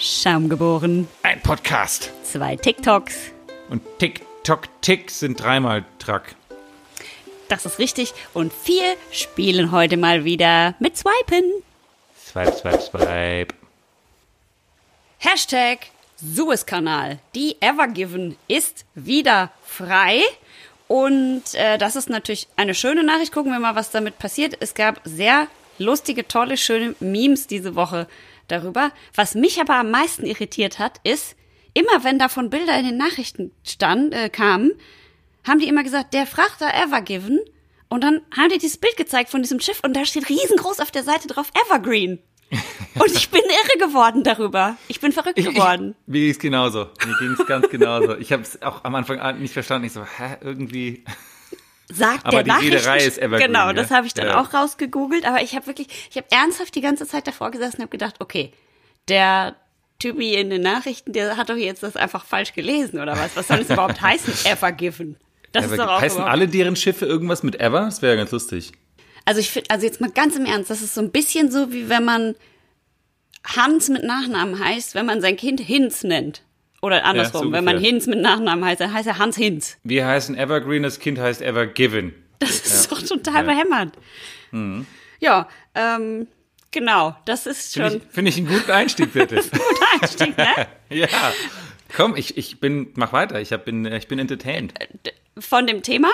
Scham geboren. Ein Podcast. Zwei TikToks. Und Tick-Tock-Tick sind dreimal Track. Das ist richtig. Und wir spielen heute mal wieder mit Swipen. Swipe, swipe, swipe. Hashtag Suezkanal. Die Evergiven ist wieder frei. Und äh, das ist natürlich eine schöne Nachricht. Gucken wir mal, was damit passiert. Es gab sehr lustige, tolle, schöne Memes diese Woche darüber. Was mich aber am meisten irritiert hat, ist, immer wenn davon Bilder in den Nachrichten stand, äh, kamen, haben die immer gesagt, der Frachter Evergiven. Und dann haben die dieses Bild gezeigt von diesem Schiff und da steht riesengroß auf der Seite drauf Evergreen. Und ich bin irre geworden darüber. Ich bin verrückt geworden. Ich, mir ging es genauso. Mir ging es ganz genauso. Ich habe es auch am Anfang nicht verstanden. Ich so, hä, irgendwie. Sagt Aber der die Reederei ist Evergreen, Genau, ja? das habe ich dann Ja. auch rausgegoogelt. Aber ich habe wirklich, ich habe ernsthaft die ganze Zeit davor gesessen und habe gedacht, okay, der Typi in den Nachrichten, der hat doch jetzt das einfach falsch gelesen oder was? Was soll das überhaupt heißen? Evergiven. Das ist doch auch heißen überhaupt- alle deren Schiffe irgendwas mit Ever? Das wäre ja ganz lustig. Also ich finde, also jetzt mal ganz im Ernst, das ist so ein bisschen so, wie wenn man Hans mit Nachnamen heißt, wenn man sein Kind Hinz nennt. Oder andersrum, so wenn man. Hinz mit Nachnamen heißt, dann heißt er Hans Hinz. Wir heißen Evergreen, das Kind heißt Evergiven. Das ist doch total behämmert. Mhm. Ja, ähm, genau, das ist schon Finde ich, find ich einen guten Einstieg, bitte. ein guter Einstieg, ne? ja. Komm, ich, ich bin, mach weiter. Ich hab, bin, ich bin entertained. Von dem Thema?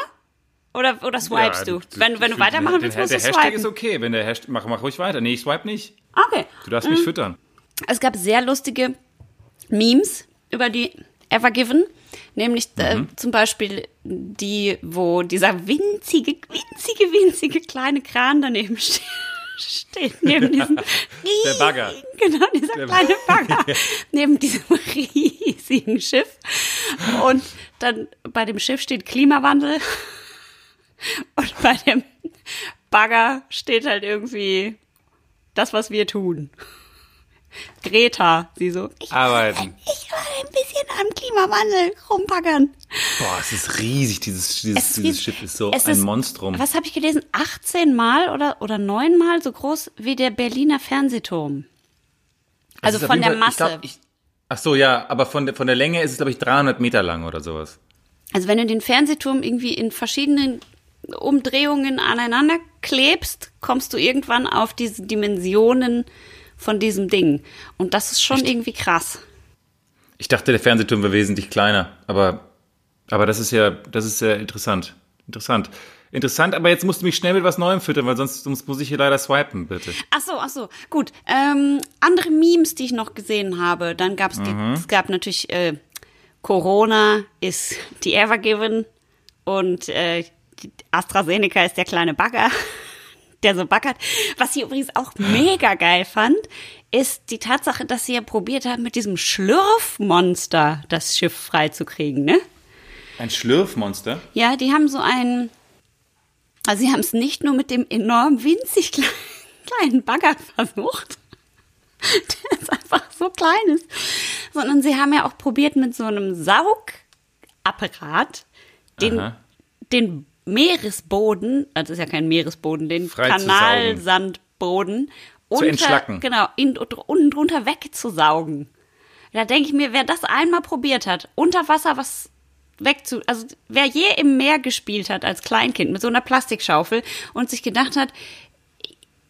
Oder, oder swipest Ja, du? Wenn, wenn du weitermachen willst, der, musst der du Hashtag swipen. ist okay, wenn der Hashtag, mach, mach ruhig weiter. Nee, ich swipe nicht. Okay. Du darfst Mhm. mich füttern. Es gab sehr lustige Memes über die Evergiven. Nämlich äh, Mhm. zum Beispiel die, wo dieser winzige, winzige, winzige kleine Kran daneben ste steht. Neben diesem Der Bagger. riesigen- Genau, dieser Der kleine Bagger. neben diesem riesigen Schiff. Und dann bei dem Schiff steht Klimawandel. Und bei dem Bagger steht halt irgendwie das, was wir tun. Greta, sie so. Ich, Arbeiten. ich will ein bisschen am Klimawandel rumbaggern. Boah, es ist riesig. Dieses, dieses, Es ist dieses. Schiff ist so ein ist- Monstrum. Was habe ich gelesen? 18 Mal oder, oder 9 Mal so groß wie der Berliner Fernsehturm. Also von der Fall- ich Masse. glaub, ich, ach so, ja, aber von der, von der Länge ist es, glaube ich, 300 Meter lang oder sowas. Also wenn du den Fernsehturm irgendwie in verschiedenen Umdrehungen aneinander klebst, kommst du irgendwann auf diese Dimensionen von diesem Ding. Und das ist schon irgendwie krass. Ich dachte, der Fernsehturm wäre wesentlich kleiner, aber, aber das ist ja, das ist sehr interessant. Interessant. Interessant, aber jetzt musst du mich schnell mit was Neuem füttern, weil sonst, sonst muss ich hier leider swipen, bitte. Ach so, ach so, gut. Ähm, andere Memes, die ich noch gesehen habe, dann gab es, es gab natürlich äh, Corona ist die Evergiven und äh, AstraZeneca ist der kleine Bagger, der so baggert. Was ich übrigens auch mega geil fand, ist die Tatsache, dass sie ja probiert haben, mit diesem Schlürfmonster das Schiff freizukriegen, ne? Ein Schlürfmonster? Ja, die haben so einen, also sie haben es nicht nur mit dem enorm winzig kleinen, kleinen Bagger versucht, der ist einfach so klein ist, sondern sie haben ja auch probiert mit so einem Saugapparat den, Aha. den Meeresboden, also das ist ja kein Meeresboden, den zu. Kanalsandboden unter, entschlacken. genau, in, unten drunter wegzusaugen. Da denke ich mir, wer das einmal probiert hat, unter Wasser was wegzu, also wer je im Meer gespielt hat als Kleinkind mit so einer Plastikschaufel und sich gedacht hat,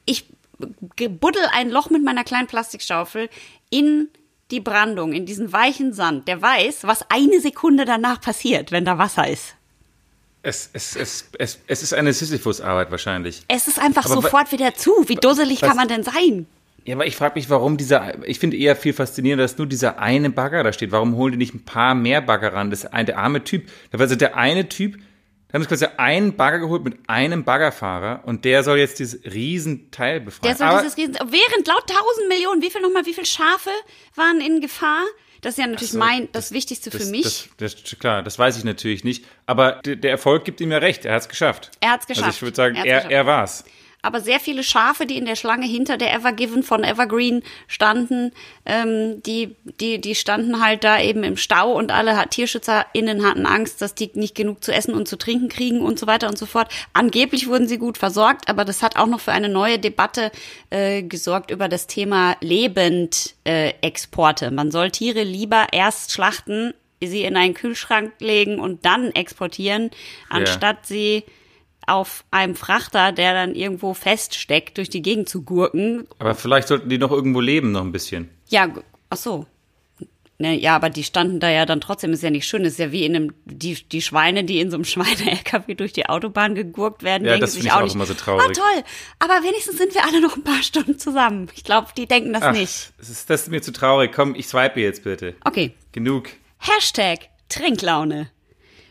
ich buddel ein Loch mit meiner kleinen Plastikschaufel in die Brandung, in diesen weichen Sand, der weiß, was eine Sekunde danach passiert, wenn da Wasser ist. Es, es, es, es, es ist eine Sisyphus-Arbeit wahrscheinlich. Es ist einfach Aber sofort wieder zu. Wie dusselig was- kann man denn sein? Ja, aber ich frage mich, warum dieser, ich finde eher viel faszinierender, dass nur dieser eine Bagger da steht. Warum holen die nicht ein paar mehr Bagger ran? Das ist ein, der arme Typ. Also der eine Typ, da haben sie quasi einen Bagger geholt mit einem Baggerfahrer und der soll jetzt dieses Riesenteil befreien. Der soll aber, dieses Riesen, während laut tausend Millionen, wie viel nochmal, wie viel Schafe waren in Gefahr? Das ist ja natürlich so, mein, das, Wichtigste für das, mich. Das, das, klar, das weiß ich natürlich nicht. Aber der, Erfolg gibt ihm ja recht. Er hat es geschafft. Er hat's geschafft. Also ich würde sagen, Er er, er war's. Aber sehr viele Schafe, die in der Schlange hinter der Evergiven von Evergreen standen, ähm, die, die, die standen halt da eben im Stau und alle TierschützerInnen hatten Angst, dass die nicht genug zu essen und zu trinken kriegen und so weiter und so fort. Angeblich wurden sie gut versorgt, aber das hat auch noch für eine neue Debatte äh, gesorgt über das Thema Lebendexporte. Äh, Man soll Tiere lieber erst schlachten, sie in einen Kühlschrank legen und dann exportieren, anstatt ja. sie auf einem Frachter, der dann irgendwo feststeckt, durch die Gegend zu gurken. Aber vielleicht sollten die noch irgendwo leben, noch ein bisschen. Ja, ach so. Ne, ja, aber die standen da ja dann trotzdem, ist ja nicht schön, ist ja wie in einem, die, die Schweine, die in so einem Schweine-LKW durch die Autobahn gegurkt werden, ja, denken das sich auch, auch nicht, immer so traurig. Ah, toll, aber wenigstens sind wir alle noch ein paar Stunden zusammen. Ich glaube, die denken das Ach, nicht. Das ist, das ist mir zu traurig. Komm, ich swipe jetzt bitte. Okay. Genug. Hashtag Trinklaune.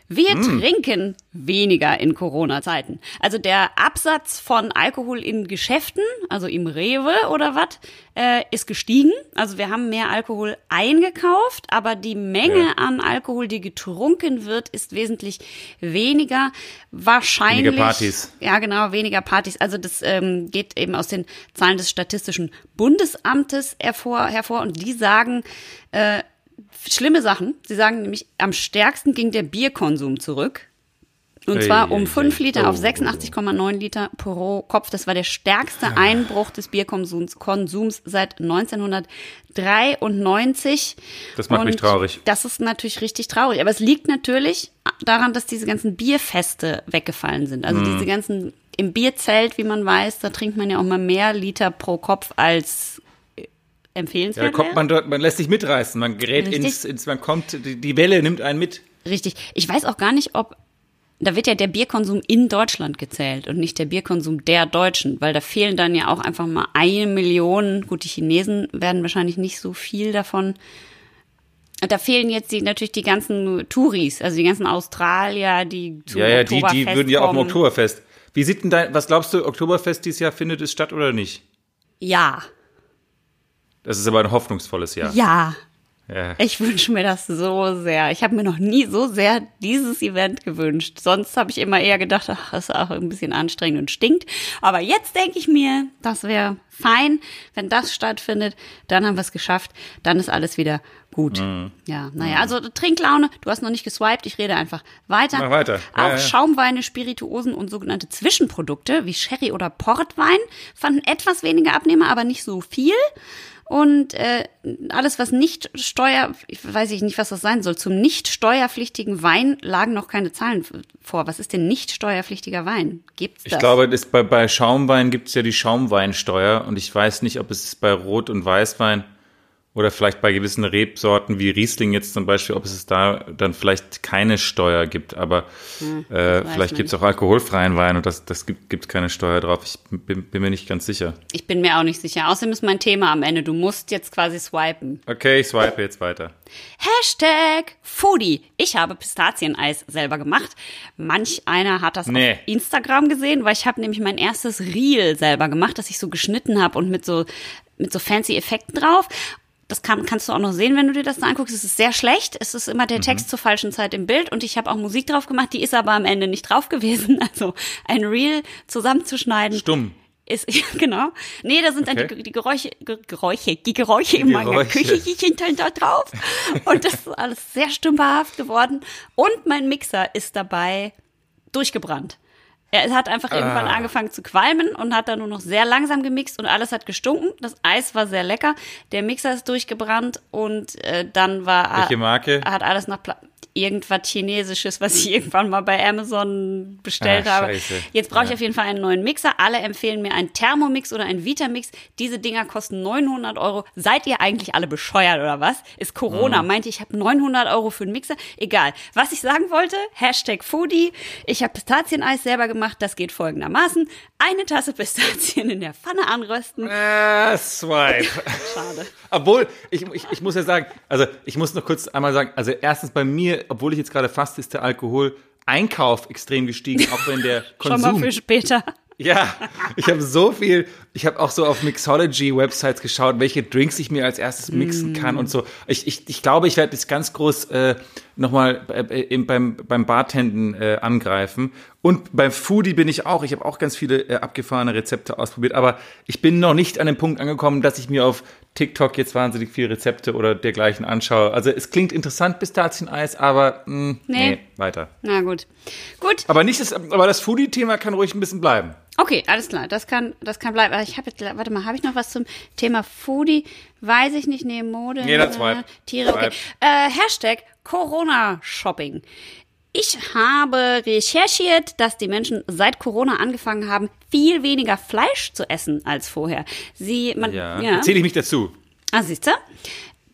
Wir mm. trinken weniger in Corona-Zeiten. Also der Absatz von Alkohol in Geschäften, also im Rewe oder was, äh, ist gestiegen. Also wir haben mehr Alkohol eingekauft, aber die Menge ja. an Alkohol, die getrunken wird, ist wesentlich weniger. Wahrscheinlich. Weniger Partys. Ja, genau, weniger Partys. Also das ähm, geht eben aus den Zahlen des Statistischen Bundesamtes hervor, hervor und die sagen, äh, schlimme Sachen. Sie sagen nämlich, am stärksten ging der Bierkonsum zurück. Und zwar um 5 Liter auf 86,9 Liter pro Kopf. Das war der stärkste Einbruch des Bierkonsums Konsums seit 1993. Das macht Und mich traurig. Das ist natürlich richtig traurig. Aber es liegt natürlich daran, dass diese ganzen Bierfeste weggefallen sind. Also mm. diese ganzen im Bierzelt, wie man weiß, da trinkt man ja auch mal mehr Liter pro Kopf als empfehlenswert. Ja, da kommt man dort, man lässt sich mitreißen, man gerät ins, ins, man kommt, die, die Welle nimmt einen mit. Richtig. Ich weiß auch gar nicht, ob da wird ja der Bierkonsum in Deutschland gezählt und nicht der Bierkonsum der Deutschen, weil da fehlen dann ja auch einfach mal eine Million. Gut, die Chinesen werden wahrscheinlich nicht so viel davon. Da fehlen jetzt die, natürlich die ganzen Touris, also die ganzen Australier, die zu Ja, ja, die, die würden ja auch im Oktoberfest. Wie sieht denn dein, was glaubst du, Oktoberfest dieses Jahr findet es statt oder nicht? Ja. Das ist aber ein hoffnungsvolles Jahr. Ja. ja. Ich wünsche mir das so sehr. Ich habe mir noch nie so sehr dieses Event gewünscht. Sonst habe ich immer eher gedacht, ach, das ist auch ein bisschen anstrengend und stinkt. Aber jetzt denke ich mir, das wäre fein, wenn das stattfindet. Dann haben wir es geschafft. Dann ist alles wieder gut. Mhm. Ja, naja, also Trinklaune, du hast noch nicht geswiped, ich rede einfach weiter. Mach weiter. Ja, auch ja. Schaumweine, Spirituosen und sogenannte Zwischenprodukte wie Sherry oder Portwein fanden etwas weniger Abnehmer, aber nicht so viel. Und äh, alles, was nicht steuer, ich weiß ich nicht, was das sein soll, zum nicht steuerpflichtigen Wein lagen noch keine Zahlen vor. Was ist denn nicht steuerpflichtiger Wein? Gibt's das? Ich glaube, das bei, bei Schaumwein gibt es ja die Schaumweinsteuer und ich weiß nicht, ob es bei Rot- und Weißwein oder vielleicht bei gewissen Rebsorten wie Riesling jetzt zum Beispiel, ob es da dann vielleicht keine Steuer gibt. Aber hm, äh, vielleicht gibt es auch alkoholfreien Wein und das, das gibt, gibt keine Steuer drauf. Ich bin, bin, mir nicht ganz sicher. Ich bin mir auch nicht sicher. Außerdem ist mein Thema am Ende. Du musst jetzt quasi swipen. Okay, ich swipe jetzt weiter. Hashtag Foodie. Ich habe Pistazieneis selber gemacht. Manch einer hat das nee. auf Instagram gesehen, weil ich habe nämlich mein erstes Reel selber gemacht, das ich so geschnitten habe und mit so mit so fancy Effekten drauf das kann, kannst du auch noch sehen, wenn du dir das da anguckst. Es ist sehr schlecht. Es ist immer der mhm. Text zur falschen Zeit im Bild. Und ich habe auch Musik drauf gemacht, die ist aber am Ende nicht drauf gewesen. Also ein Reel zusammenzuschneiden. Stumm. Ist, genau. Nee, da sind okay. dann die, die Geräusche, Geräusche, die Geräusche in meiner Küche hinten da drauf. Und das ist alles sehr stümperhaft geworden. Und mein Mixer ist dabei durchgebrannt. Er hat einfach ah. irgendwann angefangen zu qualmen und hat dann nur noch sehr langsam gemixt und alles hat gestunken. Das Eis war sehr lecker. Der Mixer ist durchgebrannt und äh, dann war Welche Marke? hat alles nach Pla irgendwas Chinesisches, was ich irgendwann mal bei Amazon bestellt Ach, habe. Scheiße. Jetzt brauche ich ja. auf jeden Fall einen neuen Mixer. Alle empfehlen mir einen Thermomix oder einen Vitamix. Diese Dinger kosten 900 Euro. Seid ihr eigentlich alle bescheuert oder was? Ist Corona? Mhm. Meinte ich, habe 900 Euro für einen Mixer? Egal. Was ich sagen wollte, Hashtag Foodie. Ich habe Pistazieneis selber gemacht. Das geht folgendermaßen. Eine Tasse Pistazien in der Pfanne anrösten. Äh, swipe. Schade. Obwohl, ich, ich, ich muss ja sagen, also ich muss noch kurz einmal sagen, also erstens bei mir obwohl ich jetzt gerade fast ist der Alkohol Einkauf extrem gestiegen, auch wenn der Konsum. Schon mal für später. Ja, ich habe so viel, ich habe auch so auf Mixology-Websites geschaut, welche Drinks ich mir als erstes mixen Mm. kann und so. Ich, ich, ich glaube, ich werde das ganz groß äh, nochmal äh, im- beim, beim Bartenden äh, angreifen. Und beim Foodie bin ich auch. Ich habe auch ganz viele äh, abgefahrene Rezepte ausprobiert, aber ich bin noch nicht an dem Punkt angekommen, dass ich mir auf TikTok jetzt wahnsinnig viele Rezepte oder dergleichen anschaue. Also es klingt interessant, Pistazieneis, aber mh, nee. Nee. weiter. Na gut. Gut, Aber nicht das, aber das Foodie-Thema kann ruhig ein bisschen bleiben. okay, alles klar. Das kann, das kann bleiben. Aber ich habe jetzt, warte mal, habe ich noch was zum Thema Foodie? Weiß ich nicht, nee, Mode. Jeder äh, swipe. Tiere, okay. Äh, Hashtag Corona-Shopping. Ich habe recherchiert, dass die Menschen seit Corona angefangen haben, viel weniger Fleisch zu essen als vorher. Sie, man, Ja. ja. Zähle ich mich dazu. Ah, siehst du?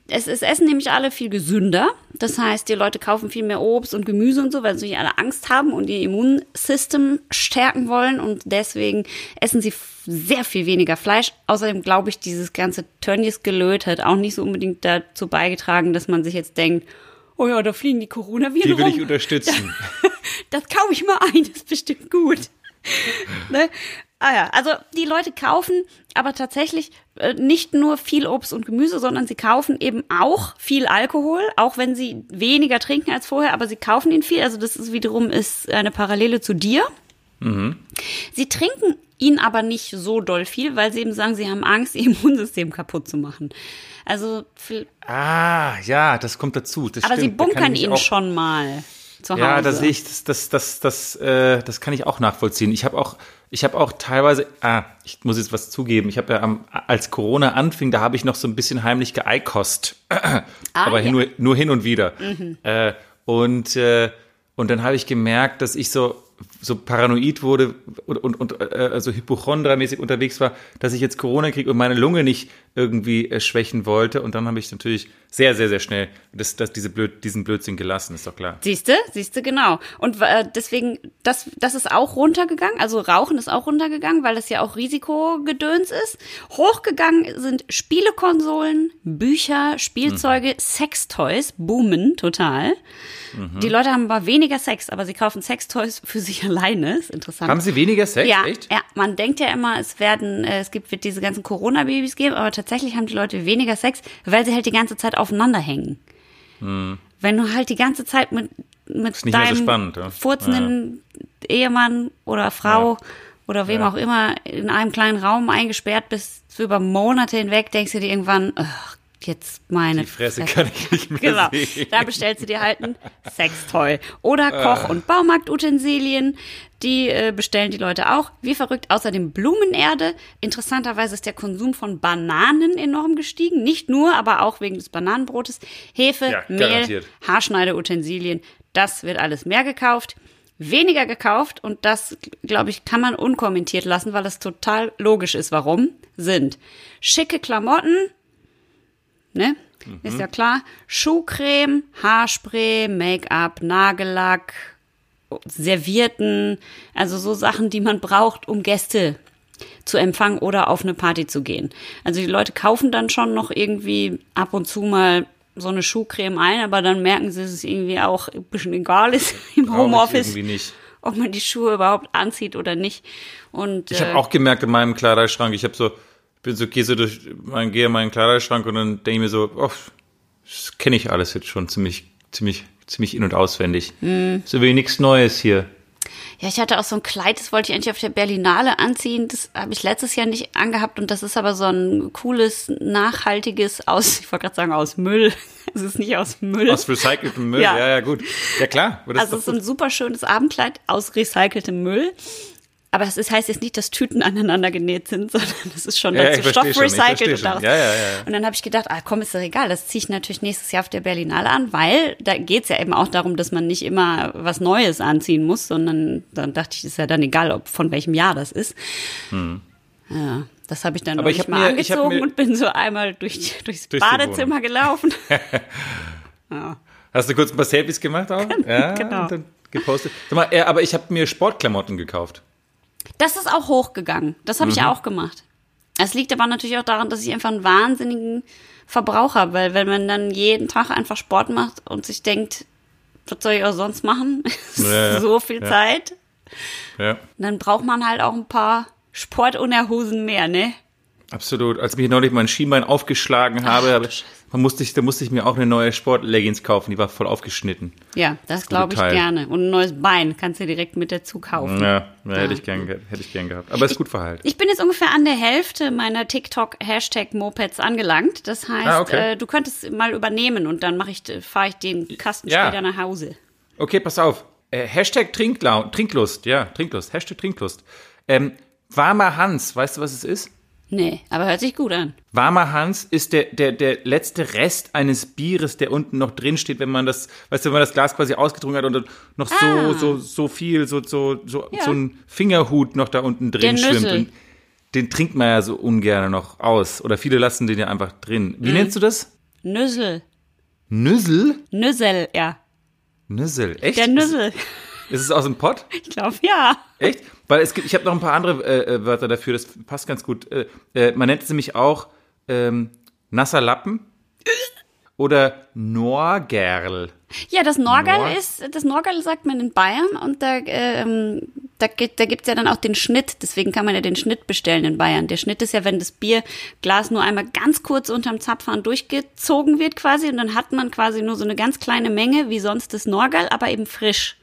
Es ist Essen nämlich alle viel gesünder. Das heißt, die Leute kaufen viel mehr Obst und Gemüse und so, weil sie nicht alle Angst haben und ihr Immunsystem stärken wollen. Und deswegen essen sie sehr viel weniger Fleisch. Außerdem glaube ich, dieses ganze Tönnies-Gelöt hat auch nicht so unbedingt dazu beigetragen, dass man sich jetzt denkt, oh ja, da fliegen die Coronaviren Die will rum. ich unterstützen. das kaufe ich mal ein, das ist bestimmt gut. ne? Ah ja, also die Leute kaufen aber tatsächlich äh, nicht nur viel Obst und Gemüse, sondern sie kaufen eben auch viel Alkohol, auch wenn sie weniger trinken als vorher, aber sie kaufen ihn viel. Also das ist wiederum ist eine Parallele zu dir. Sie trinken ihn aber nicht so doll viel, weil sie eben sagen, sie haben Angst, ihr Immunsystem kaputt zu machen. Also, viel- Ah, ja, das kommt dazu. Das aber sie stimmt. Kann bunkern ihn schon mal zu Hause. Ja, das sehe ich, das, das, das, das, äh, das kann ich auch nachvollziehen. Ich habe auch, ich habe auch teilweise, ah, ich muss jetzt was zugeben. Ich habe ja am, als Corona anfing, da habe ich noch so ein bisschen heimlich geeikost, aber ja. Mhm. nur, nur hin und wieder. Äh, und äh, und dann habe ich gemerkt, dass ich so so paranoid wurde und, und, und äh, also hypochondramäßig unterwegs war, dass ich jetzt Corona kriege und meine Lunge nicht irgendwie äh, schwächen wollte. Und dann habe ich natürlich sehr, sehr, sehr schnell das, das, diese Blöd, diesen Blödsinn gelassen, ist doch klar. Siehste, siehste, genau. Und äh, deswegen, das, das ist auch runtergegangen. Also Rauchen ist auch runtergegangen, weil das ja auch Risikogedöns ist. Hochgegangen sind Spielekonsolen, Bücher, Spielzeuge, Sextoys, boomen total. Die Leute haben aber weniger Sex, aber sie kaufen Sextoys für sich alleine. Ist interessant. Haben Sie weniger Sex? Ja, Echt? ja, man denkt ja immer, es werden, äh, es gibt, wird diese ganzen Corona-Babys geben, aber tatsächlich haben die Leute weniger Sex, weil sie halt die ganze Zeit aufeinander hängen. Wenn du halt die ganze Zeit mit, mit Hm. mehr so deinem spannend, ja. furzenden Ehemann oder Frau oder wem Ja. auch immer in einem kleinen Raum eingesperrt bist, so über Monate hinweg, denkst du dir irgendwann, ach, jetzt meine Die Fresse kann ich nicht mehr Genau. sehen. Da bestellst du dir halt ein Sextoy. Oder Ah. Koch- und Baumarktutensilien. Die äh, bestellen die Leute auch. Wie verrückt. Außerdem Blumenerde. Interessanterweise ist der Konsum von Bananen enorm gestiegen. Nicht nur, aber auch wegen des Bananenbrotes. Hefe, Ja, Mehl. Haarschneideutensilien. Das wird alles mehr gekauft. Weniger gekauft. Und das, glaube ich, kann man unkommentiert lassen, weil es total logisch ist. Warum? Sind schicke Klamotten, ne? Ist ja klar. Schuhcreme, Haarspray, Make-up, Nagellack, Servierten, also so Sachen, die man braucht, um Gäste zu empfangen oder auf eine Party zu gehen. Also die Leute kaufen dann schon noch irgendwie ab und zu mal so eine Schuhcreme ein, aber dann merken sie, dass es irgendwie auch ein bisschen egal ist im Homeoffice, ob man die Schuhe überhaupt anzieht oder nicht. Und Ich äh, habe auch gemerkt in meinem Kleiderschrank, ich habe so, bin so, gehe so durch, mein, gehe in meinen Kleiderschrank und dann denke ich mir so, oh, das kenne ich alles jetzt schon ziemlich, ziemlich, ziemlich in- und auswendig. Hm. So wie nichts Neues hier. Ja, ich hatte auch so ein Kleid, das wollte ich eigentlich auf der Berlinale anziehen. Das habe ich letztes Jahr nicht angehabt und das ist aber so ein cooles, nachhaltiges aus, ich wollte gerade sagen aus Müll. Es ist nicht aus Müll. Aus recyceltem Müll, Ja. ja, ja, gut. Ja, klar. also es ist ein super schönes Abendkleid aus recyceltem Müll. Aber es heißt jetzt nicht, dass Tüten aneinander genäht sind, sondern es ist schon Ja, dazu Stoff recycelt. und, daraus- Ja, ja, ja. und dann habe ich gedacht, ah komm, ist doch egal, das ziehe ich natürlich nächstes Jahr auf der Berlinale an, weil da geht's ja eben auch darum, dass man nicht immer was Neues anziehen muss, sondern dann dachte ich, ist ja dann egal, ob von welchem Jahr das ist. Ja, das habe ich dann Hm. Aber ich hab mal mir- angezogen mir- und bin so einmal durch, durchs Durch Badezimmer gelaufen. Hast du kurz ein paar Selfies gemacht auch? Ja, genau. und dann gepostet. Sag mal, aber ich habe mir Sportklamotten gekauft. Das ist auch hochgegangen. Das habe ich auch gemacht. Es liegt aber natürlich auch daran, dass ich einfach einen wahnsinnigen Verbrauch habe, weil wenn man dann jeden Tag einfach Sport macht und sich denkt, was soll ich auch sonst machen? Ja, so viel Ja. Zeit. Ja. Dann braucht man halt auch ein paar Sportunterhosen mehr, ne? Absolut. Als ich mir neulich mein Schienbein aufgeschlagen habe, man musste ich, da musste ich mir auch eine neue Sportleggings kaufen. Die war voll aufgeschnitten. Ja, das gute glaube ich Teil. gerne. Und ein neues Bein kannst du direkt mit dazu kaufen. Ja, ja, hätte ich gern, ge- hätte ich gern gehabt. Aber ist gut verhalten. Ich bin jetzt ungefähr an der Hälfte meiner TikTok-Hashtag-Mopeds angelangt. Das heißt, Ah, okay. äh, du könntest mal übernehmen und dann mache ich, fahre ich den Kasten Ja. später nach Hause. Okay, pass auf. Äh, Hashtag Trinklau Trinklust. Ja, Trinklust. Hashtag Trinklust. Ähm, warmer Hans, weißt du, was es ist? Nee, aber hört sich gut an. Warmer Hans ist der, der, der letzte Rest eines Bieres, der unten noch drin steht, wenn man das, weißt du, wenn man das Glas quasi ausgetrunken hat und noch so, Ah. so, so viel, so, so, so, Ja. so ein Fingerhut noch da unten drin Der schwimmt. Nüssel. Und den trinkt man ja so ungern noch aus. Oder viele lassen den ja einfach drin. Mhm. Wie nennst du das? Nüssel. Nüssel? Nüssel, ja. Nüssel. Echt? Der Nüssel. Ist, ist es aus dem Pott? Ich glaube, ja. Echt? Weil es gibt, ich habe noch ein paar andere äh, äh, Wörter dafür, das passt ganz gut. Äh, äh, man nennt es nämlich auch ähm, nasser Lappen oder Norgerl. Ja, das Norgal Nor- ist, das Norgal sagt man in Bayern und da, ähm, da, gibt- da gibt's ja dann auch den Schnitt. Deswegen kann man ja den Schnitt bestellen in Bayern. Der Schnitt ist ja, wenn das Bierglas nur einmal ganz kurz unterm Zapfhahn durchgezogen wird quasi und dann hat man quasi nur so eine ganz kleine Menge wie sonst das Norgal, aber eben frisch.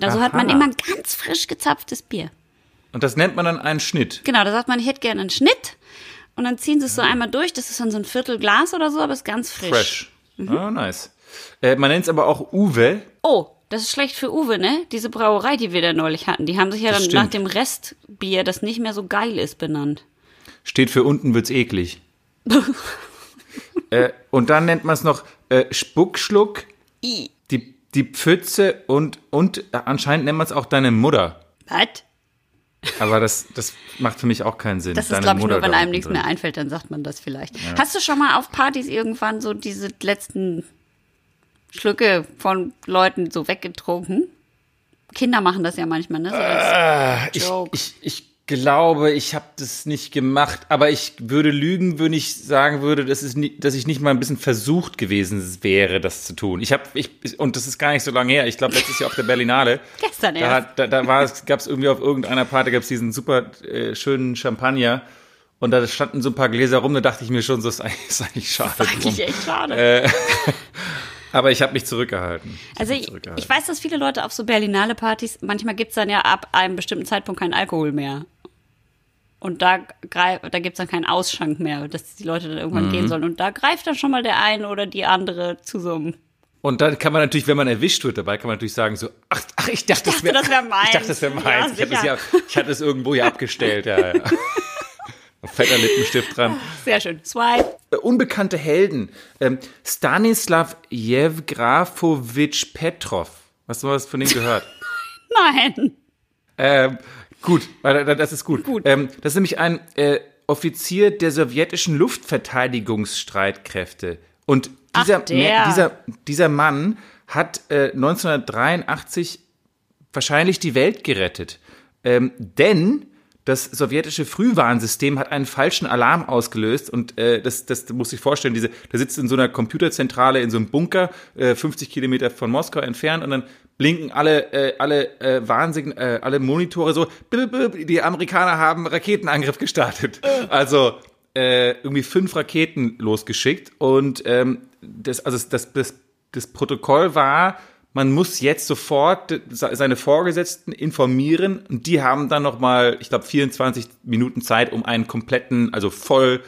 Also hat man immer ganz frisch gezapftes Bier. Und das nennt man dann einen Schnitt. Genau, da sagt man, ich hätte gerne einen Schnitt und dann ziehen sie es so einmal durch. Das ist dann so ein Viertel Glas oder so, aber ist ganz frisch. Fresh. Mhm. Ah, nice. Äh, man nennt es aber auch Uwe. Oh, das ist schlecht für Uwe, ne? Diese Brauerei, die wir da neulich hatten, die haben sich ja Das dann stimmt. nach dem Restbier, das nicht mehr so geil ist, benannt. Steht für unten wird's eklig. äh, und dann nennt man es noch äh, Spuckschluck, I. die, Pfütze und, und äh, anscheinend nennt man es auch deine Mutter. Was? Aber das, das macht für mich auch keinen Sinn. Das ist, Deine glaube ich, Mutter nur, wenn einem nichts drin. mehr einfällt, dann sagt man das vielleicht. Hast du schon mal auf Partys irgendwann so diese letzten Schlücke von Leuten so weggetrunken? Kinder machen das ja manchmal, ne? So als Ich, Joke. ich, ich glaube, ich habe das nicht gemacht, aber ich würde lügen, wenn ich sagen würde, dass, es nie, dass ich nicht mal ein bisschen versucht gewesen wäre, das zu tun. Ich habe, ich, und das ist gar nicht so lange her, ich glaube letztes Jahr auf der Berlinale. Gestern da, erst. hat- da, da war es, gab es irgendwie auf irgendeiner Party, gab es diesen super äh, schönen Champagner und da standen so ein paar Gläser rum, da dachte ich mir schon, so ist eigentlich, ist eigentlich schade. Eigentlich drum. echt schade. Äh, Aber ich habe mich zurückgehalten. Ich Also mich ich, zurückgehalten. ich weiß, dass viele Leute auf so Berlinale Partys, manchmal gibt's dann ja ab einem bestimmten Zeitpunkt keinen Alkohol mehr. Und da, greif, da gibt's dann keinen Ausschank mehr, dass die Leute dann irgendwann Mhm. gehen sollen. Und da greift dann schon mal der eine oder die andere zu so einem. Und dann kann man natürlich, wenn man erwischt wird dabei, kann man natürlich sagen so, ach, ach ich dachte, dachte, das wär meins. Ich dachte, das wäre Ja, meins. ich, hab das sicher. ja, ich hatte es irgendwo hier abgestellt. Ja, ja. Fetter Lippenstift dran. Sehr schön. Swipe. Äh, Unbekannte Helden. Ähm, Stanislav Jewgrafowitsch Petrov. Hast du was von dem gehört? Nein. Ähm, gut, das ist gut. Gut. Ähm, das ist nämlich ein äh, Offizier der sowjetischen Luftverteidigungsstreitkräfte. Und dieser, Ach, der. dieser, dieser Mann hat äh, 1983 wahrscheinlich die Welt gerettet. Ähm, denn das sowjetische Frühwarnsystem hat einen falschen Alarm ausgelöst und äh, das, das muss ich vorstellen, diese, der sitzt in so einer Computerzentrale in so einem Bunker, äh, 50 Kilometer von Moskau entfernt und dann blinken alle, äh, alle äh, Warnsign, äh, alle Monitore so, die Amerikaner haben Raketenangriff gestartet. Also äh, irgendwie fünf Raketen losgeschickt und ähm, das, also das, das, das Protokoll war, man muss jetzt sofort se- seine Vorgesetzten informieren und die haben dann nochmal, ich glaube, 24 Minuten Zeit, um einen kompletten, also voll,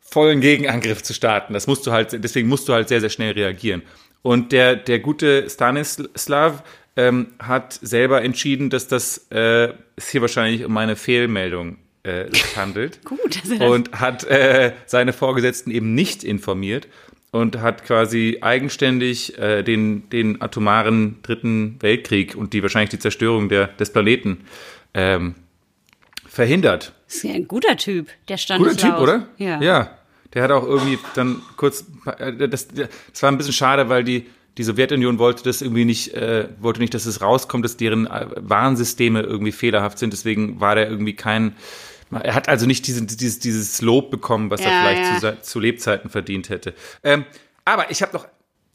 vollen Gegenangriff zu starten. Das musst du halt, deswegen musst du halt sehr, sehr schnell reagieren. Und der, der gute Stanislav ähm, hat selber entschieden, dass das äh, es hier wahrscheinlich um eine Fehlmeldung äh, handelt Gut, und hat äh, seine Vorgesetzten eben nicht informiert und hat quasi eigenständig äh, den, den atomaren dritten Weltkrieg und die wahrscheinlich die Zerstörung der, des Planeten ähm, verhindert. ist ja ein guter Typ, der stand Guter Typ, oder? Ja. Ja. Der hat auch irgendwie dann kurz, äh, das, das war ein bisschen schade, weil die, die Sowjetunion wollte das irgendwie nicht, äh, wollte nicht, dass es rauskommt, dass deren äh, Warnsysteme irgendwie fehlerhaft sind. Deswegen war der irgendwie kein, er hat also nicht diesen, dieses, dieses Lob bekommen, was er Ja, vielleicht ja. zu, zu Lebzeiten verdient hätte. Ähm, aber ich habe noch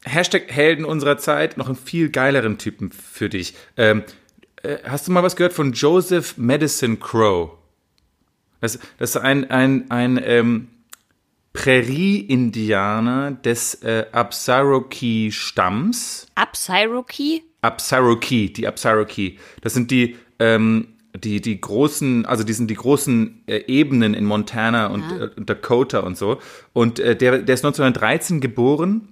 Hashtag Helden unserer Zeit, noch einen viel geileren Typen für dich. Ähm, äh, hast du mal was gehört von Joseph Madison Crow? Das, das ist ein, ein, ein ähm, Prärie-Indianer des äh, Absaroki-Stamms. Absaroki? Absaroki, die Absaroki. Das sind die, ähm, die, die großen, also die sind die großen äh, Ebenen in Montana und, Ah. äh, und Dakota und so. Und äh, der, der ist 1913 geboren.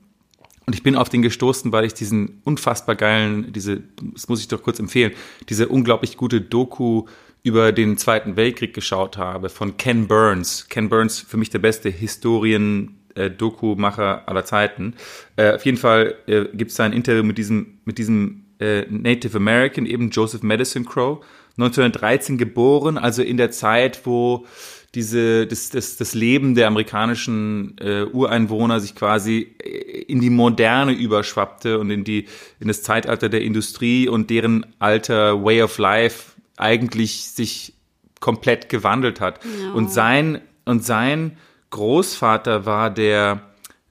Und ich bin auf den gestoßen, weil ich diesen unfassbar geilen, diese, das muss ich doch kurz empfehlen, diese unglaublich gute Doku über den Zweiten Weltkrieg geschaut habe von Ken Burns. Ken Burns, für mich der beste Historien-Doku-Macher aller Zeiten. Äh, auf jeden Fall äh, gibt es da ein Interview mit diesem, mit diesem äh, Native American, eben Joseph Madison Crow, 1913 geboren, also in der Zeit, wo diese, das, das, das Leben der amerikanischen äh, Ureinwohner sich quasi äh, in die Moderne überschwappte und in die, in das Zeitalter der Industrie und deren alter Way of Life eigentlich sich komplett gewandelt hat. Und sein, und sein Großvater war der,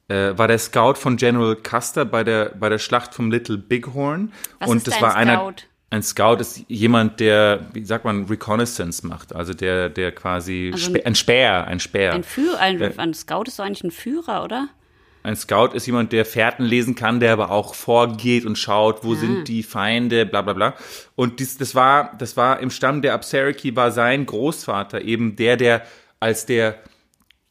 äh, war der Scout von General Custer bei der, bei der Schlacht vom Little Bighorn. Was und ist das war einer, Scout? Ein Scout ist jemand, der, wie sagt man, Reconnaissance macht, also der, der quasi Also ein Späher, ein Späher. Ein, Führer, ein, ein Scout ist doch eigentlich ein Führer, oder? Ein Scout ist jemand, der Fährten lesen kann, der aber auch vorgeht und schaut, wo sind die Feinde, bla bla bla. Und dies, das war, das war im Stamm der Absariki war sein Großvater eben der, der als der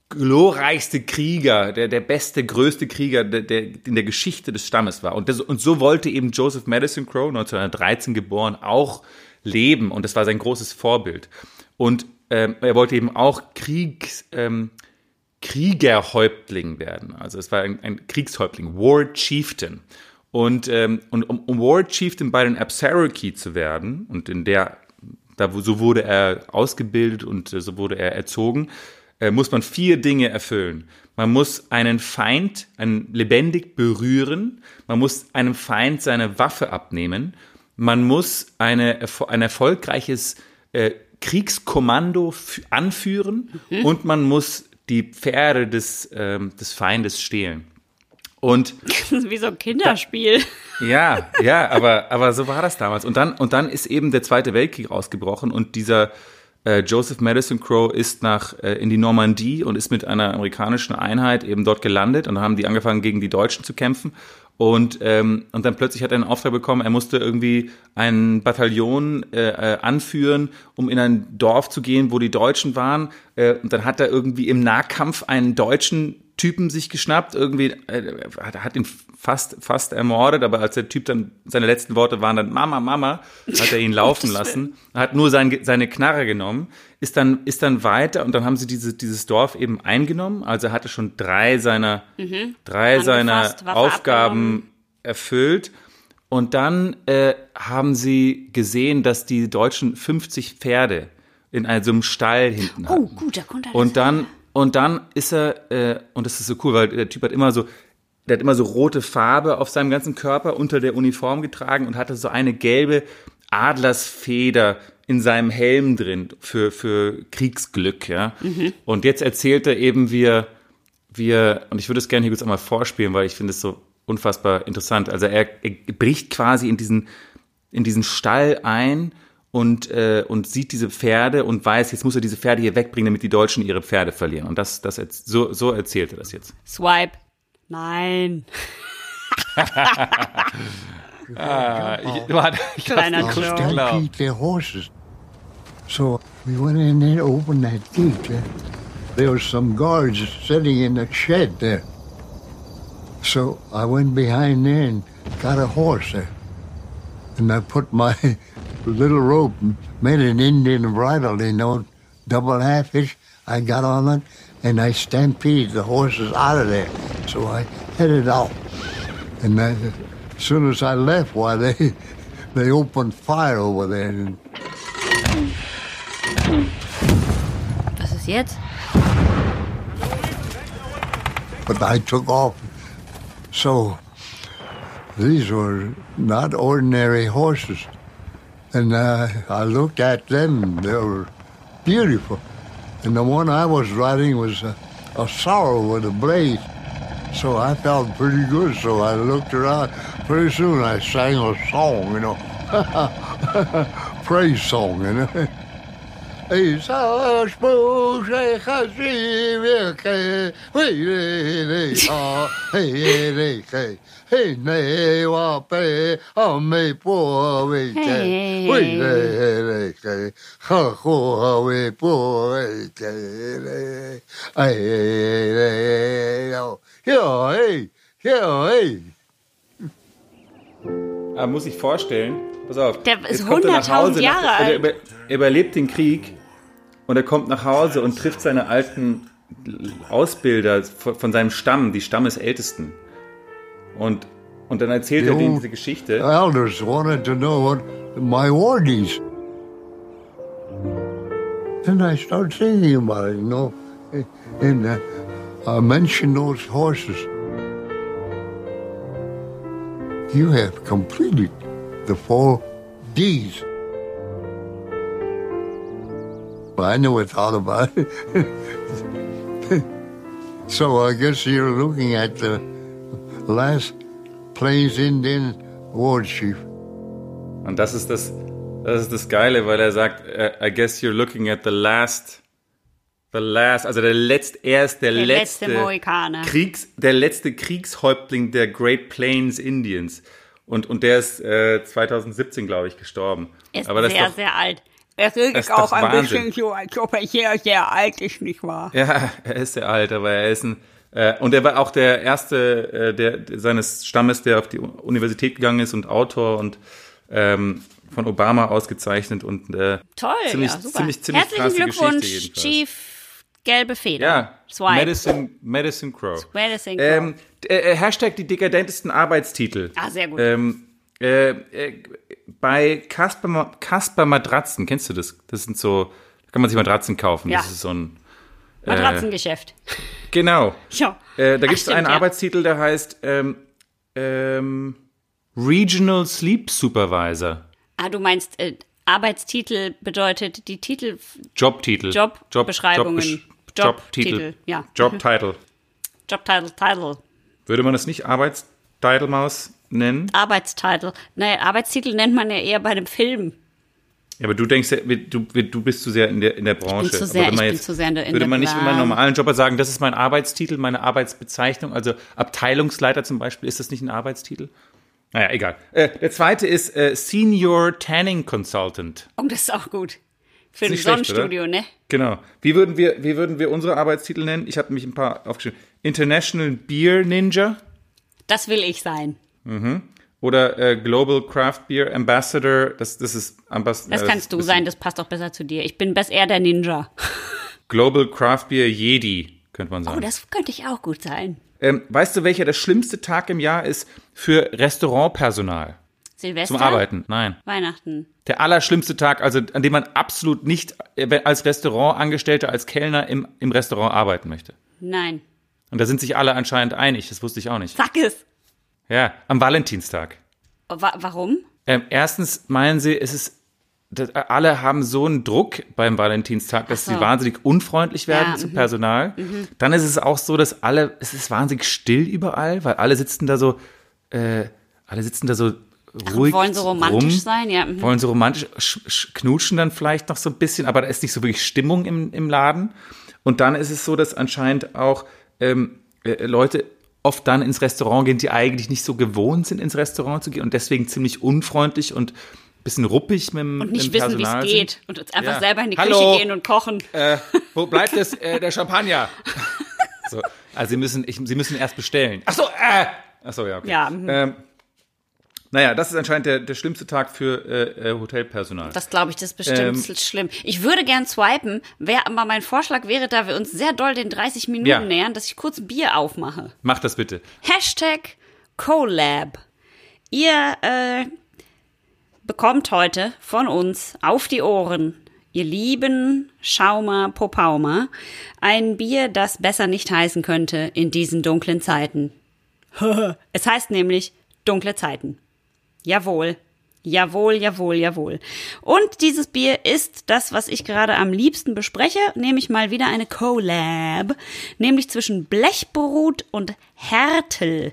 glorreichste Krieger, der, der beste, größte Krieger der, der in der Geschichte des Stammes war. Und, das, und so wollte eben Joseph Madison Crow, 1913 geboren, auch leben. Und das war sein großes Vorbild. Und ähm, er wollte eben auch Kriegs, ähm, Kriegerhäuptling werden. Also es war ein, ein Kriegshäuptling, War Chieftain. Und, ähm, und um, um War Chieftain bei den Absaroki zu werden, und in der, da so wurde er ausgebildet und äh, so wurde er erzogen, äh, muss man vier Dinge erfüllen. Man muss einen Feind einen lebendig berühren, man muss einem Feind seine Waffe abnehmen, man muss eine, ein erfolgreiches äh, Kriegskommando anführen und man muss die Pferde des, ähm, des Feindes stehlen. Und Das ist wie so ein Kinderspiel. ja, ja, aber, aber so war das damals. Und dann, und dann ist eben der Zweite Weltkrieg ausgebrochen und dieser Joseph Madison Crow ist nach äh, in die Normandie und ist mit einer amerikanischen Einheit eben dort gelandet und dann haben die angefangen gegen die Deutschen zu kämpfen und ähm, und dann plötzlich hat er einen Auftrag bekommen, er musste irgendwie ein Bataillon äh, äh, anführen, um in ein Dorf zu gehen, wo die Deutschen waren. Äh, und dann hat er irgendwie im Nahkampf einen deutschen Typen sich geschnappt, irgendwie äh, hat, hat ihn fast fast ermordet, aber als der Typ dann seine letzten Worte waren dann Mama Mama, hat er ihn laufen lassen, hat nur sein, seine Knarre genommen, ist dann ist dann weiter und dann haben sie diese, dieses Dorf eben eingenommen, also er hatte schon drei seiner drei seiner Angefasst, Aufgaben erfüllt und dann äh, haben sie gesehen, dass die Deutschen 50 Pferde in einem so einem Stall hinten hatten. Oh, gut, da kommt er. Und dann, und dann ist er, äh, und das ist so cool, weil der Typ hat immer so, der hat immer so rote Farbe auf seinem ganzen Körper unter der Uniform getragen und hatte so eine gelbe Adlersfeder in seinem Helm drin für, für Kriegsglück, ja. Und jetzt erzählt er eben, wie er, wie er, und ich würde es gerne hier kurz einmal vorspielen, weil ich finde es so unfassbar interessant. Also er, er bricht quasi in diesen, in diesen Stall ein und, äh, und sieht diese Pferde und weiß, jetzt muss er diese Pferde hier wegbringen, damit die Deutschen ihre Pferde verlieren. Und das, das so, so erzählt er das jetzt. Swipe. Nein. ich, warte, ich Kleiner Joke. their horses. So we went in there, opened that gate. There, there was some guards sitting in the shed there. So I went behind there and got a horse there. And I put my little rope, made an Indian bridle, you know, double half hitch. I got on it and I stampeded the horses out of there. So I headed out. And I, as soon as I left, why they they opened fire over there. And Was ist jetzt? but I took off. So these were not ordinary horses. And uh, I looked at them, they were beautiful. And the one I was riding was a, a sorrel with a blade. So I felt pretty good. So I looked around. Pretty soon I sang a song, you know, praise song, you know. Isa spuse chasivike, ha, heirike, he ne wa pe, a me po wike, heirike, ha ho we po wike, hey, yo, hey, yo, hey. Aber muss ich vorstellen, pass auf. Der ist jetzt kommt er nach 100.000 Hause, Jahre nach, alt. Er er überlebt den Krieg und er kommt nach Hause und trifft seine alten Ausbilder von, von seinem Stamm, die Stammesältesten. Und, und dann erzählt er Jo. denen diese Geschichte. elders wanted to know what my is. And I start thinking about it, you know. And uh, I mentioned those horses. You have completed the four D's. Well, I never thought about it. so I guess you're looking at the last Plains Indian War Chief. Und das ist das, das ist das Geile, weil er sagt, äh, I guess you're looking at the last, the last, also der letzte, er ist der, Der letzte letzte, Mohikaner. Kriegs, der letzte Kriegshäuptling der Great Plains Indians. Und, und der ist äh, 2017, glaube ich, gestorben. Er ist Aber das sehr, ist doch, sehr alt. Er redet ist auch ein Wahnsinn. bisschen so, als ob er sehr, sehr alt ist, nicht wahr? Ja, er ist sehr alt, aber er ist ein. Äh, und er war auch der erste äh, der, seines Stammes, der auf die Universität gegangen ist und Autor und ähm, von Obama ausgezeichnet und äh, Toll, ziemlich, ja, super. ziemlich, ziemlich Herzlichen Glückwunsch. Chief Gelbe Feder. Ja, Swipe. Medicine, Medicine Crow. Medicine Crow. Ähm, äh, Hashtag die dekadentesten Arbeitstitel. Ah, sehr gut. Ähm, äh, äh, bei Kasper, Ma- Kasper Matratzen, kennst du das? Das sind so, da kann man sich Matratzen kaufen. Ja. Das ist so ein. Äh, Matratzengeschäft. genau. Ja. Äh, da gibt es einen ja. Arbeitstitel, der heißt ähm, ähm, Regional Sleep Supervisor. Ah, du meinst, äh, Arbeitstitel bedeutet die Titel, Jobtitel. Jobbeschreibungen. Job, Jobtitel, Jobtitel. ja. Jobtitel. Jobtitel, Title, Würde man das nicht Arbeitstitel-Maus nennen? Arbeitstitel. Naja, Arbeitstitel nennt man ja eher bei einem Film. Ja, aber du denkst, ja, du, du bist zu sehr in der, in der Branche. zu sehr- aber wenn man ich bin jetzt, zu sehr in der- in Würde man nicht in meinem Bla- normalen Job sagen, das ist mein Arbeitstitel, meine Arbeitsbezeichnung, also Abteilungsleiter zum Beispiel, ist das nicht ein Arbeitstitel? Naja, egal. Äh, der zweite ist äh, Senior Tanning Consultant. Oh, das ist auch gut. Für ein Sonnenstudio, ne? Genau. Wie würden wir, wie würden wir unsere Arbeitstitel nennen? Ich habe mich ein paar aufgeschrieben. International Beer Ninja Das will ich sein. Oder äh, Global Craft Beer Ambassador. Das, das ist Ambassador. Das kannst du sein, das passt auch besser zu dir. Ich bin besser eher der Ninja. Global Craft Beer Jedi, könnte man sagen. Oh, das könnte ich auch gut sein. Ähm, weißt du, welcher der schlimmste Tag im Jahr ist für Restaurantpersonal Silvester? zum Arbeiten? Nein. Weihnachten. Der allerschlimmste Tag, also an dem man absolut nicht äh, als Restaurantangestellter, als Kellner im, im Restaurant arbeiten möchte. Nein. Und da sind sich alle anscheinend einig, das wusste ich auch nicht. Sag es. Ja, am Valentinstag. Wa warum? Ähm, erstens meinen sie, es ist, dass alle haben so einen Druck beim Valentinstag, dass Ach so. sie wahnsinnig unfreundlich werden Ja, zum mhm. Personal. Dann ist es auch so, dass alle, es ist wahnsinnig still überall, weil alle sitzen da so, äh, alle sitzen da so ruhig wollen so romantisch rum, sein, ja, mhm. Wollen so romantisch, sch, sch, knutschen dann vielleicht noch so ein bisschen, aber da ist nicht so wirklich Stimmung im, im Laden. Und dann ist es so, dass anscheinend auch ähm, äh, Leute oft dann ins Restaurant gehen, die eigentlich nicht so gewohnt sind, ins Restaurant zu gehen und deswegen ziemlich unfreundlich und ein bisschen ruppig mit dem Und nicht mit wissen, wie es geht. Und uns einfach Ja. selber in die Hallo. Küche gehen und kochen. Äh, wo bleibt das, äh, der Champagner? so, also sie müssen, ich, sie müssen erst bestellen. Ach so, äh, ach so, ja, okay. Ja. Ähm, naja, das ist anscheinend der, der schlimmste Tag für äh, äh, Hotelpersonal. Das glaube ich, das ist bestimmt Ähm, schlimm. Ich würde gern swipen, wär, aber mein Vorschlag wäre, da wir uns sehr doll den 30 Minuten Ja. nähern, dass ich kurz Bier aufmache. Mach das bitte. Hashtag Collab. Ihr äh, bekommt heute von uns auf die Ohren, ihr lieben Schaumer Popaumer, ein Bier, das besser nicht heißen könnte in diesen dunklen Zeiten. es heißt nämlich dunkle Zeiten. Jawohl. Jawohl, jawohl, jawohl. Und dieses Bier ist das, was ich gerade am liebsten bespreche, nämlich mal wieder eine Collab, nämlich zwischen Blechbrut und Härtel.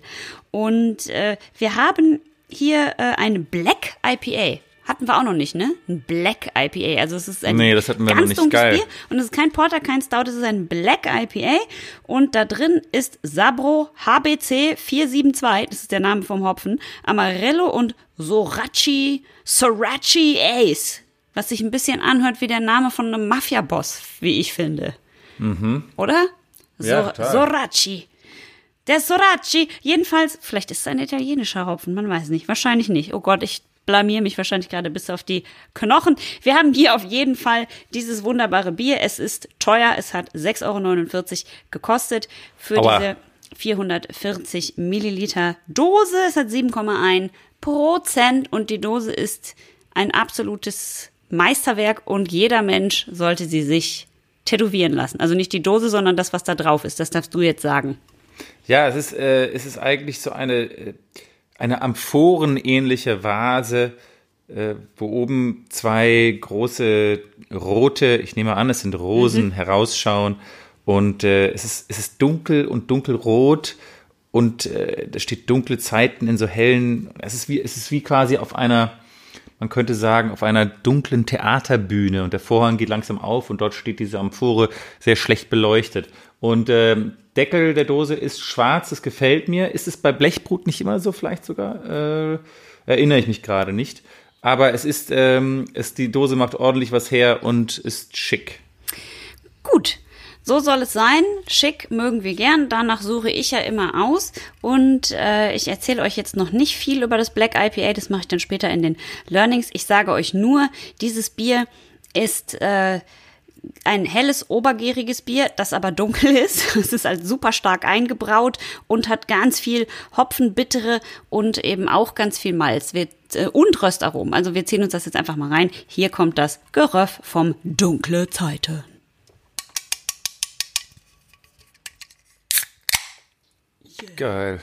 Und äh, wir haben hier äh, ein Black IPA. Hatten wir auch noch nicht, ne? Ein Black IPA. Also es ist ein Nee, das hatten wir noch ganz nicht. dunkles Geil. Bier. Und es ist kein Porter, kein Stout, es ist ein Black IPA. Und da drin ist Sabro HBC 472, das ist der Name vom Hopfen, Amarello und Sorachi, Sorachi Ace. Was sich ein bisschen anhört wie der Name von einem Mafia-Boss, wie ich finde. Oder? Mhm. Ja, So-. Sorachi. Der Sorachi. Jedenfalls, vielleicht ist es ein italienischer Hopfen, man weiß nicht. Wahrscheinlich nicht. Oh Gott, ich blamier mich wahrscheinlich gerade bis auf die Knochen. Wir haben hier auf jeden Fall dieses wunderbare Bier. Es ist teuer. Es hat 6,49 Euro gekostet für Aua. diese 440 Milliliter Dose. Es hat 7,1 Prozent und die Dose ist ein absolutes Meisterwerk und jeder Mensch sollte sie sich tätowieren lassen. Also nicht die Dose, sondern das, was da drauf ist. Das darfst du jetzt sagen. Ja, es ist, äh, es ist eigentlich so eine, äh, eine amphorenähnliche Vase, äh, wo oben zwei große rote, ich nehme an, es sind Rosen, herausschauen. Und äh, es, ist, es ist dunkel und dunkelrot und äh, da steht dunkle Zeiten in so hellen, es ist wie, es ist wie quasi auf einer, man könnte sagen, auf einer dunklen Theaterbühne und der Vorhang geht langsam auf und dort steht diese Amphore sehr schlecht beleuchtet. Und ähm, Deckel der Dose ist schwarz, das gefällt mir. Ist es bei Blechbrut nicht immer so, vielleicht sogar? Äh, erinnere ich mich gerade nicht. Aber es ist, ähm, es, die Dose macht ordentlich was her und ist schick. Gut. So soll es sein. Schick mögen wir gern. Danach suche ich ja immer aus. Und äh, ich erzähle euch jetzt noch nicht viel über das Black IPA. Das mache ich dann später in den Learnings. Ich sage euch nur, dieses Bier ist äh, ein helles, obergäriges Bier, das aber dunkel ist. Es ist halt super stark eingebraut und hat ganz viel Hopfen, bittere und eben auch ganz viel Malz wir, äh, und Röstaromen. Also wir ziehen uns das jetzt einfach mal rein. Hier kommt das Geröff vom Dunkle Zeiten. Geil.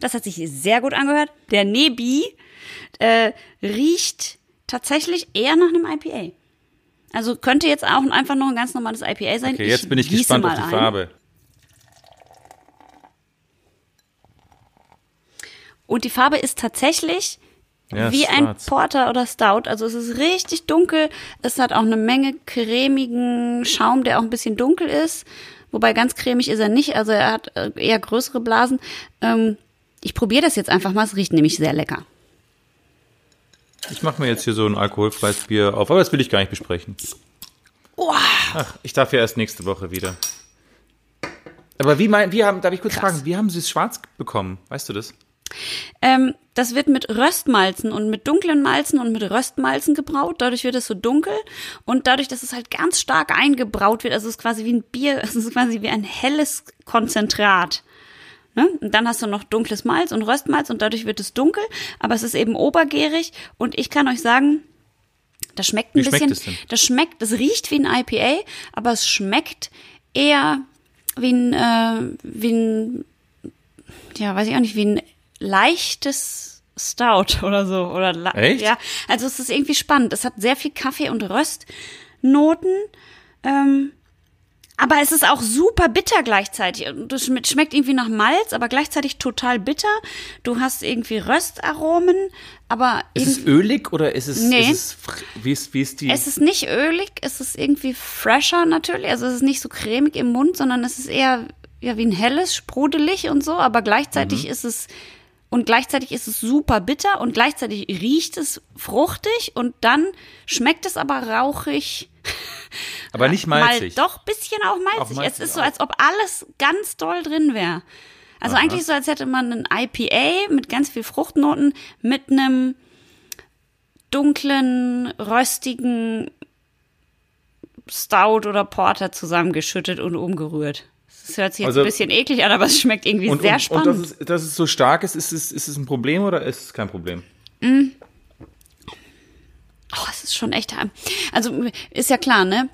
Das hat sich sehr gut angehört. Der Nebi äh, riecht tatsächlich eher nach einem IPA. Also könnte jetzt auch einfach noch ein ganz normales IPA sein. Okay, jetzt bin ich gespannt auf die ein. Farbe. Und die Farbe ist tatsächlich Ja, wie ein schwarz. Porter oder Stout. Also es ist richtig dunkel. Es hat auch eine Menge cremigen Schaum, der auch ein bisschen dunkel ist. Wobei ganz cremig ist er nicht. Also er hat äh, eher größere Blasen. Ähm, ich probiere das jetzt einfach mal. Es riecht nämlich sehr lecker. Ich mache mir jetzt hier so ein alkoholfreies Bier auf, aber das will ich gar nicht besprechen. Ach, ich darf ja erst nächste Woche wieder. Aber wie mein, wie haben, darf ich kurz Krass. fragen, wie haben Sie es schwarz bekommen? Weißt du das? Ähm, das wird mit Röstmalzen und mit dunklen Malzen und mit Röstmalzen gebraut. Dadurch wird es so dunkel und dadurch, dass es halt ganz stark eingebraut wird, also es ist quasi wie ein Bier, es ist quasi wie ein helles Konzentrat. Ne? Und dann hast du noch dunkles Malz und Röstmalz und dadurch wird es dunkel, aber es ist eben obergärig und ich kann euch sagen, das schmeckt ein Wie schmeckt bisschen, es denn? das schmeckt, das riecht wie ein IPA, aber es schmeckt eher wie ein, äh, wie ein, ja, weiß ich auch nicht, wie ein leichtes Stout oder so. Oder Echt? Ja, also es ist irgendwie spannend. Es hat sehr viel Kaffee und Röstnoten. Ähm, aber es ist auch super bitter gleichzeitig. Und Das schme- schmeckt irgendwie nach Malz, aber gleichzeitig total bitter. Du hast irgendwie Röstaromen, aber Ist es ölig oder ist es, Nee. ist es wie, ist, wie ist die? es ist nicht ölig, es ist irgendwie fresher natürlich. Also es ist nicht so cremig im Mund, sondern es ist eher ja, wie ein helles, sprudelig und so, aber gleichzeitig ist es und gleichzeitig ist es super bitter und gleichzeitig riecht es fruchtig und dann schmeckt es aber rauchig. aber nicht malzig. Mal, doch, bisschen auch malzig. Auch malzig, es ist so, auch. als ob alles ganz doll drin wäre. Also Aha. eigentlich so, als hätte man ein IPA mit ganz viel Fruchtnoten mit einem dunklen, röstigen Stout oder Porter zusammengeschüttet und umgerührt. Das hört sich jetzt Also- ein bisschen eklig an, aber es schmeckt irgendwie und, sehr und, und spannend. dass es, dass es so stark ist, ist es, ist es ein Problem oder ist es kein Problem? Oh, es ist schon echt. Also ist ja klar, ne?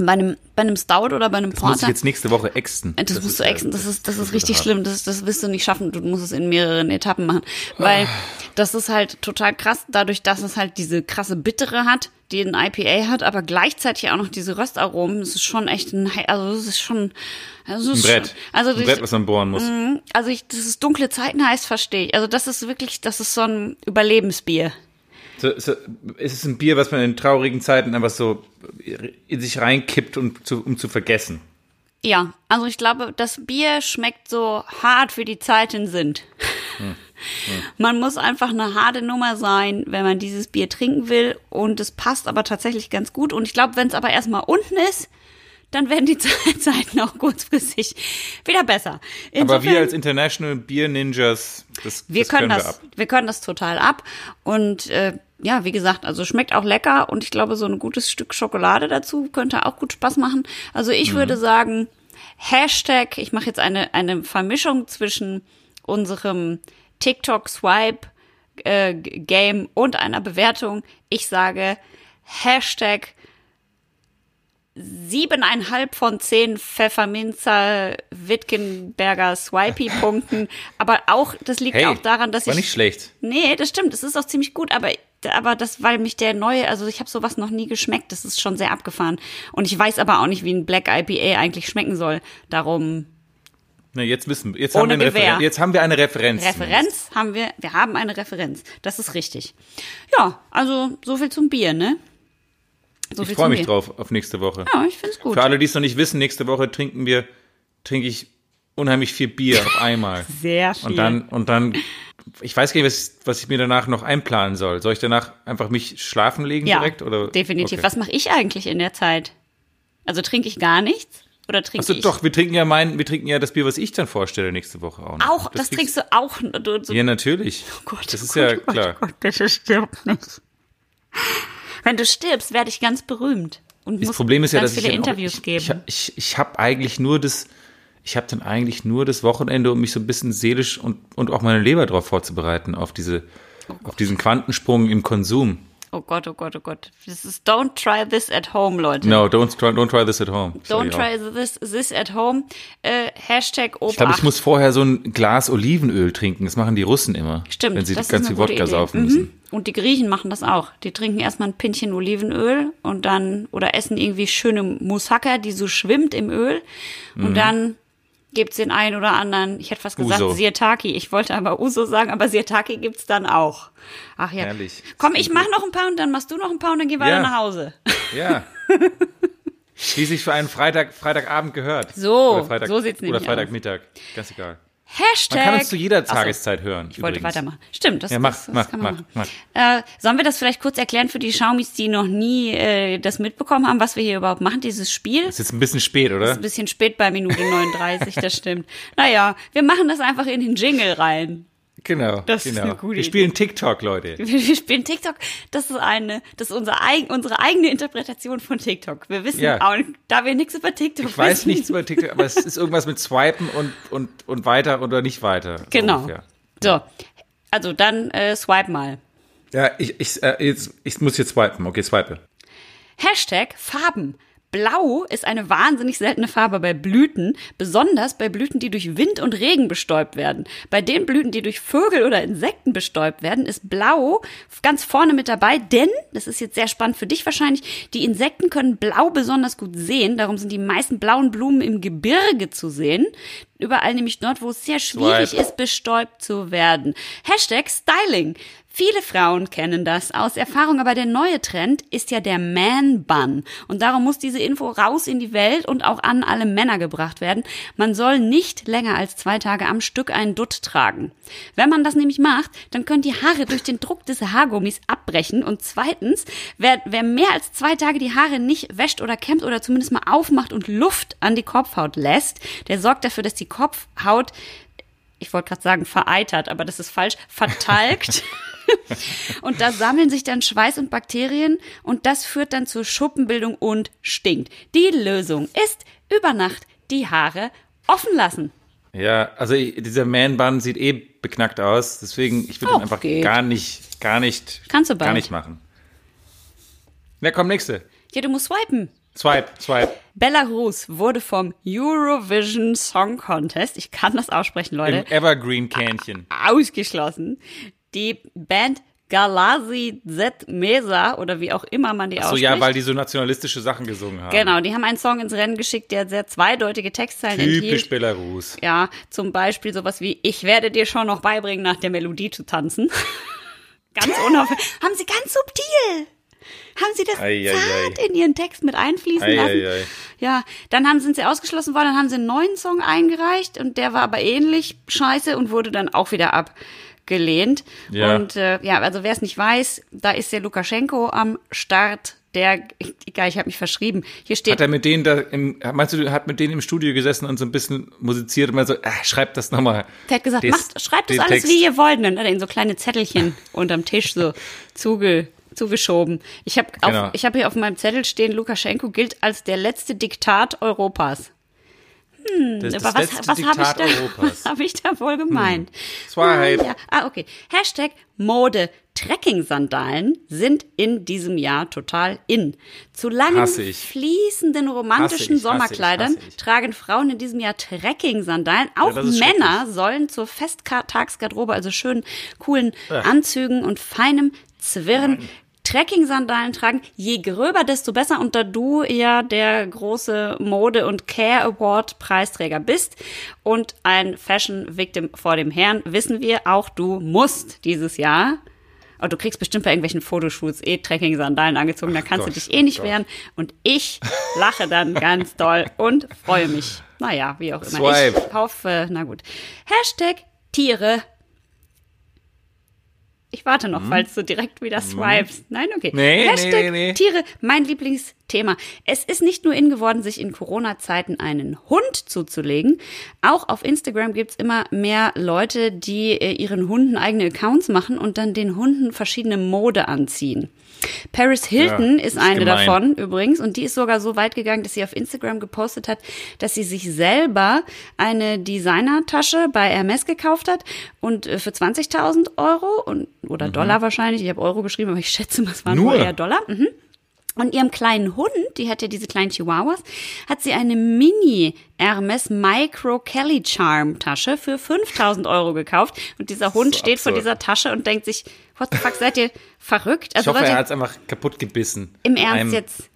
Bei einem, bei einem Stout oder bei einem Das muss ich Porter. jetzt nächste Woche exten. Das, musst ist, du exen, das ist, das ist wird richtig hart. schlimm, das, das wirst du nicht schaffen, du musst es in mehreren Etappen machen, weil das ist halt total krass, dadurch, dass es halt diese krasse Bittere hat, die ein IPA hat, aber gleichzeitig auch noch diese Röstaromen, das ist schon echt ein, also das ist schon, also das Ein ist Brett. Schon, also ein ich, Brett, was man bohren muss. also ich, das ist dunkle Zeiten heißt, verstehe ich, also das ist wirklich, das ist so ein Überlebensbier. So, so, es ist ein Bier, was man in traurigen Zeiten einfach so in sich reinkippt, um zu, um zu vergessen. Ja, also ich glaube, das Bier schmeckt so hart, wie die Zeiten sind. Man muss einfach eine harte Nummer sein, wenn man dieses Bier trinken will. Und es passt aber tatsächlich ganz gut. Und ich glaube, wenn es aber erstmal unten ist, dann werden die Zeiten auch kurzfristig wieder besser. Aber wir Insofern- als International Beer Ninjas, das, wir das können wir das, ab. wir können das total ab. Und äh, ja, wie gesagt, also schmeckt auch lecker und ich glaube, so ein gutes Stück Schokolade dazu könnte auch gut Spaß machen. Also ich würde Mhm. sagen, Hashtag, ich mache jetzt eine, eine Vermischung zwischen unserem TikTok-Swipe äh, Game und einer Bewertung. Ich sage Hashtag siebeneinhalb von zehn Pfefferminzer Wittgenberger Swipey Punkten. Aber auch, das liegt Hey, auch daran, dass war ich nicht schlecht. Nee, das stimmt. Es ist auch ziemlich gut, aber aber das, weil mich der neue, also ich habe sowas noch nie geschmeckt. Das ist schon sehr abgefahren. Und ich weiß aber auch nicht, wie ein Black IPA eigentlich schmecken soll. Darum Na, jetzt wissen wir. Jetzt Ohne haben wir eine Gewehr. Jetzt haben wir eine Referenz. Referenz haben wir. Wir haben eine Referenz. Das ist richtig. Ja, also so viel zum Bier, ne? So Ich freue mich drauf auf nächste Woche. Ja, ich find's gut. Für alle, die es noch nicht wissen, nächste Woche trinken wir, trinke ich unheimlich viel Bier auf einmal. Sehr viel. Und dann, und dann, ich weiß gar nicht, was, was ich mir danach noch einplanen soll. Soll ich danach einfach mich schlafen legen ja, direkt? Oder? definitiv. Okay. Was mache ich eigentlich in der Zeit? Also trinke ich gar nichts? Oder trinke Achso, ich doch, wir trinken ja mein, wir trinken ja das Bier, was ich dann vorstelle nächste Woche auch. noch. auch? Das, trinkst du auch? Du, so Ja, natürlich. Oh Gott, das oh ist Gott, ja oh klar. Oh Gott, bitte stirb nicht. Wenn du stirbst, werde ich ganz berühmt und Das muss Problem ist ja, ganz dass ich, viele auch- Interviews ich, geben. ich, ich, ich habe eigentlich nur das, ich habe dann eigentlich nur das Wochenende, um mich so ein bisschen seelisch und, und auch meine Leber darauf vorzubereiten, auf diese, auf diesen Quantensprung im Konsum. Oh Gott, oh Gott, oh Gott. Das ist Don't try this at home, Leute. No, don't try, don't try this at home. Don't try this, this at home. Äh, Hashtag Obacht. Ich glaube, ich muss vorher so ein Glas Olivenöl trinken. Das machen die Russen immer. Stimmt, Wenn sie das ganz ist eine viel gute Wodka Idee. saufen Mhm. müssen. Und die Griechen machen das auch. Die trinken erstmal ein Pinchen Olivenöl und dann, oder essen irgendwie schöne Moussaka, die so schwimmt im Öl. Und dann gibt's den einen oder anderen, ich hätte fast gesagt Uso. Sirtaki. Ich wollte aber Uso sagen, aber Sirtaki gibt's dann auch. Ach ja. Herrlich. Komm, ich mach noch ein paar und dann machst du noch ein paar und dann geh weiter Ja. nach Hause. Ja. Wie sich für einen Freitag, Freitagabend gehört. So, oder Freitag, so sieht's Oder nämlich Freitagmittag. Ganz egal. Hashtag. Man kann uns zu jeder Ach so. Tageszeit hören. Ich wollte übrigens. weitermachen. Stimmt, das, Ja, mach, das, das mach, kann man mach, machen. Äh, sollen wir das vielleicht kurz erklären für die Schaumis, die noch nie äh, das mitbekommen haben, was wir hier überhaupt machen, dieses Spiel? Ist jetzt ein bisschen spät, oder? ist ein bisschen spät bei Minute 39, das stimmt. Naja, wir machen das einfach in den Jingle rein. Genau. Das ist genau. eine gute Wir spielen TikTok, Leute. Wir spielen TikTok. Das ist eine, das ist unser eigen, unsere eigene Interpretation von TikTok. Wir wissen Ja. auch, da wir nichts über TikTok Ich weiß wissen. nichts über TikTok, aber es ist irgendwas mit Swipen und, und, und weiter oder nicht weiter. Genau. ungefähr. So, also dann äh, swipe mal. Ja, ich, ich, äh, jetzt, ich muss jetzt swipen. Okay, swipe. Hashtag Farben. Blau ist eine wahnsinnig seltene Farbe bei Blüten, besonders bei Blüten, die durch Wind und Regen bestäubt werden. Bei den Blüten, die durch Vögel oder Insekten bestäubt werden, ist Blau ganz vorne mit dabei, denn, das ist jetzt sehr spannend für dich wahrscheinlich, die Insekten können Blau besonders gut sehen, darum sind die meisten blauen Blumen im Gebirge zu sehen. Überall nämlich dort, wo es sehr schwierig Swipe. ist, bestäubt zu werden. Hashtag Styling. Viele Frauen kennen das aus Erfahrung, aber der neue Trend ist ja der Man-Bun. Und darum muss diese Info raus in die Welt und auch an alle Männer gebracht werden. Man soll nicht länger als zwei Tage am Stück einen Dutt tragen. Wenn man das nämlich macht, dann können die Haare durch den Druck des Haargummis abbrechen. Und zweitens, wer, wer mehr als zwei Tage die Haare nicht wäscht oder kämmt oder zumindest mal aufmacht und Luft an die Kopfhaut lässt, der sorgt dafür, dass die Kopfhaut ich wollte gerade sagen vereitert, aber das ist falsch, vertalgt. und da sammeln sich dann Schweiß und Bakterien und das führt dann zur Schuppenbildung und stinkt. Die Lösung ist über Nacht die Haare offen lassen. Ja, also dieser Man-Bun sieht eh beknackt aus, deswegen ich würde ihn einfach geht. gar nicht, gar nicht, Kannst du gar bald. nicht machen. Wer kommt nächste? Ja, du musst swipen. Swipe, swipe. Belarus wurde vom Eurovision Song Contest, ich kann das aussprechen, Leute, Im Evergreen-Kähnchen. ausgeschlossen. Die Band Galazi Z Mesa oder wie auch immer man die So, ausspricht. ja, weil die so nationalistische Sachen gesungen haben. Genau, die haben einen Song ins Rennen geschickt, der sehr zweideutige Textzeilen Typisch enthielt. Belarus. Ja, zum Beispiel sowas wie, ich werde dir schon noch beibringen, nach der Melodie zu tanzen. ganz unauffällig. haben sie ganz subtil. Haben sie das Ei, zart ei. in ihren Text mit einfließen Ei, lassen? Ja, dann haben, sind sie ausgeschlossen worden, dann haben sie einen neuen Song eingereicht und der war aber ähnlich scheiße und wurde dann auch wieder abgelehnt. Ja. Und äh, ja, also wer es nicht weiß, da ist der Lukaschenko am Start. Der, egal, ich habe mich verschrieben. Hier steht Hat er mit denen da im, meinst du, hat mit denen im Studio gesessen und so ein bisschen musiziert und mal so, äh, schreib das nochmal. Der hat gesagt, Des- macht, schreibt das alles Text. wie ihr wollt. Und dann hat er in so kleine Zettelchen unterm Tisch so zuge, zugeschoben. Ich habe Genau. ich hab hier auf meinem Zettel stehen, Lukaschenko gilt als der letzte Diktat Europas. Das, das Aber was, was habe ich, da- hab ich da wohl gemeint? Swipe. Ja. Ah, okay. Hashtag Mode. Trekking-Sandalen sind in diesem Jahr total in. Zu langen, fließenden, romantischen ich, hasse ich, Sommerkleidern hasse ich. tragen Frauen in diesem Jahr Trekking-Sandalen. Auch ist Männer sollen zur Festtagsgarderobe, also schönen, coolen Anzügen und feinem Zwirren Trekking-Sandalen tragen. Je gröber, desto besser. Und da du ja der große Mode- und Care Award-Preisträger bist und ein Fashion-Victim vor dem Herrn, wissen wir, auch du musst dieses Jahr aber du kriegst bestimmt bei irgendwelchen Fotoshoots eh Trekking-Sandalen angezogen, da kannst Gott, du dich eh nicht oh Gott. wehren. Und ich lache dann ganz doll und freue mich. Naja, wie auch immer. Swipe. Ich hoffe, na gut. Hashtag Tiere. Ich warte noch, falls du direkt wieder swipes. Nein, okay. Nee, nee, Hashtag nee, nee. Tiere, mein Lieblingsthema. Es ist nicht nur in geworden, sich in Corona-Zeiten einen Hund zuzulegen. Auch auf Instagram gibt's immer mehr Leute, die äh, ihren Hunden eigene Accounts machen und dann den Hunden verschiedene Mode anziehen. Paris Hilton Ja, ist eine gemein. davon übrigens und die ist sogar so weit gegangen, dass sie auf Instagram gepostet hat, dass sie sich selber eine Designertasche bei Hermes gekauft hat und äh, für 20.000 Euro und, oder Dollar wahrscheinlich, ich habe Euro geschrieben, aber ich schätze mal, es waren nur, eher Dollar. Mhm. Und ihrem kleinen Hund, die hat ja diese kleinen Chihuahuas, hat sie eine Mini Hermes Micro Kelly Charm Tasche für 5000 Euro gekauft. Und dieser Hund So steht vor absurd. dieser Tasche und denkt sich, what the fuck, seid ihr verrückt? Ich Also hoffe, Leute, er hat es einfach kaputt gebissen. im Ernst jetzt,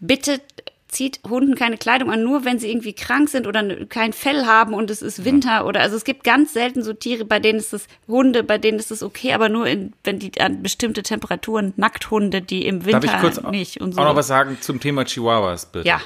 bitte zieht Hunden keine Kleidung an, nur wenn sie irgendwie krank sind oder kein Fell haben und es ist Winter oder also es gibt ganz selten so Tiere, bei denen ist es Hunde, bei denen ist es okay, aber nur in, wenn die an bestimmte Temperaturen, Nackthunde, die im Winter Darf ich kurz nicht und so. auch noch was sagen zum Thema Chihuahuas, bitte? Ja.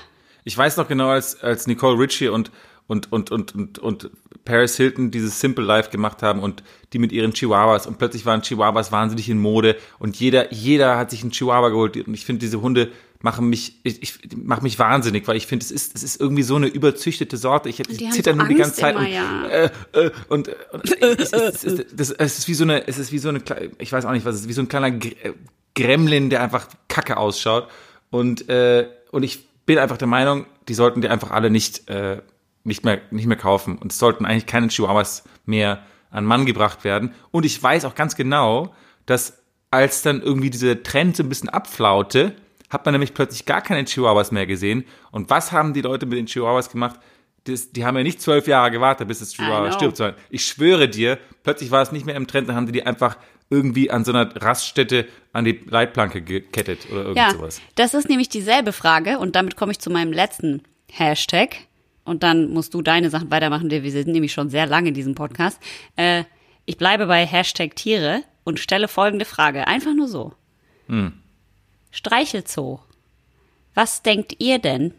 Ich weiß noch genau, als, als Nicole Richie und, und, und, und, und, und Paris Hilton dieses Simple Life gemacht haben und die mit ihren Chihuahuas und plötzlich waren Chihuahuas wahnsinnig in Mode und jeder, jeder hat sich einen Chihuahua geholt und ich finde, diese Hunde machen mich, ich, ich mach mich wahnsinnig, weil ich finde, es ist, es ist irgendwie so eine überzüchtete Sorte. Ich, die ich zitter nur die Angst ganze Zeit immer, und, ja. äh, äh, und, und es, es, es, das, es ist wie so eine, es ist wie so eine, ich weiß auch nicht, was es ist, wie so ein kleiner äh, Gremlin, der einfach kacke ausschaut. Und, äh, und ich bin einfach der Meinung, die sollten die einfach alle nicht, äh, nicht mehr, nicht mehr kaufen. Und es sollten eigentlich keine Chihuahuas mehr an Mann gebracht werden. Und ich weiß auch ganz genau, dass als dann irgendwie dieser Trend so ein bisschen abflaute, hat man nämlich plötzlich gar keine Chihuahuas mehr gesehen. Und was haben die Leute mit den Chihuahuas gemacht? Das, die haben ja nicht zwölf Jahre gewartet, bis das Chihuahua stirbt, sondern ich schwöre dir, plötzlich war es nicht mehr im Trend, dann haben die die einfach irgendwie an so einer Raststätte an die Leitplanke gekettet oder irgend ja, sowas. das ist nämlich dieselbe Frage und damit komme ich zu meinem letzten Hashtag und dann musst du deine Sachen weitermachen, wir sind nämlich schon sehr lange in diesem Podcast. Äh, ich bleibe bei Hashtag Tiere und stelle folgende Frage, einfach nur so. Streichelzoo. Was denkt ihr denn?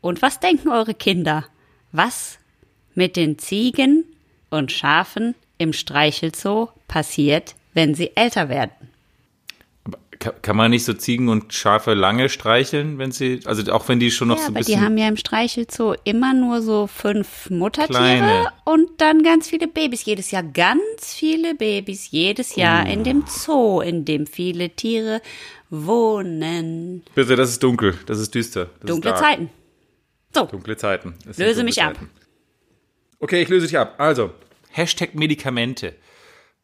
Und was denken eure Kinder? Was mit den Ziegen und Schafen im Streichelzoo passiert, wenn sie älter werden? Kann, man nicht so Ziegen und Schafe lange streicheln, wenn sie, also auch wenn die schon noch Ja, so ein aber die bisschen. haben ja im Streichelzoo immer nur so fünf Muttertiere Kleine. und dann ganz viele Babys. Jedes Jahr ganz viele Babys. Jedes Jahr in dem Zoo, in dem viele Tiere wohnen. Bitte, das ist dunkel, das ist düster. Das Dunkle ist. Zeiten. So, Dunkle Zeiten. Sind Löse mich ab. Zeiten. Okay, ich löse dich ab. Also, Hashtag Medikamente.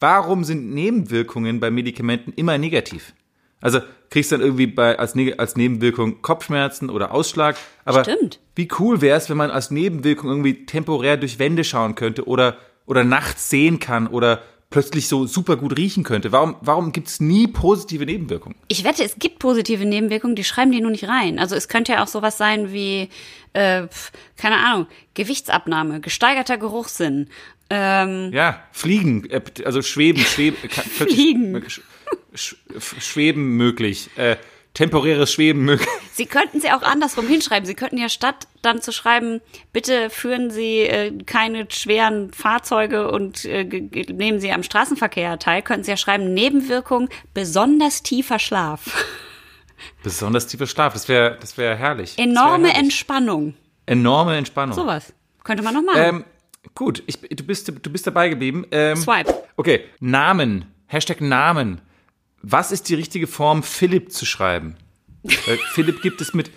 Warum sind Nebenwirkungen bei Medikamenten immer negativ? Also kriegst dann irgendwie bei, als, als Nebenwirkung Kopfschmerzen oder Ausschlag. Aber Stimmt. wie cool wäre es, wenn man als Nebenwirkung irgendwie temporär durch Wände schauen könnte oder, oder nachts sehen kann oder plötzlich so super gut riechen könnte. Warum, warum gibt es nie positive Nebenwirkungen? Ich wette, es gibt positive Nebenwirkungen, die schreiben die nur nicht rein. Also es könnte ja auch sowas sein wie, äh, keine Ahnung, Gewichtsabnahme, gesteigerter Geruchssinn. Ähm, Ja, fliegen, äh, also schweben, schweben, Fliegen. Sch- sch- schweben möglich, äh, temporäres Schweben möglich. Sie könnten sie auch andersrum hinschreiben. Sie könnten ja statt dann zu schreiben, bitte führen Sie äh, keine schweren Fahrzeuge und äh, nehmen Sie am Straßenverkehr teil, könnten Sie ja schreiben, Nebenwirkung, besonders tiefer Schlaf. Besonders tiefer Schlaf, das wäre das wär herrlich. Das wär Enorme herrlich. Entspannung. Enorme Entspannung. Sowas. Könnte man noch machen. Ähm, gut, ich, du, bist, du bist dabei geblieben. Ähm, Swipe. Okay, Namen. Hashtag Namen. Was ist die richtige Form, Philipp zu schreiben? Weil Philipp gibt es mit,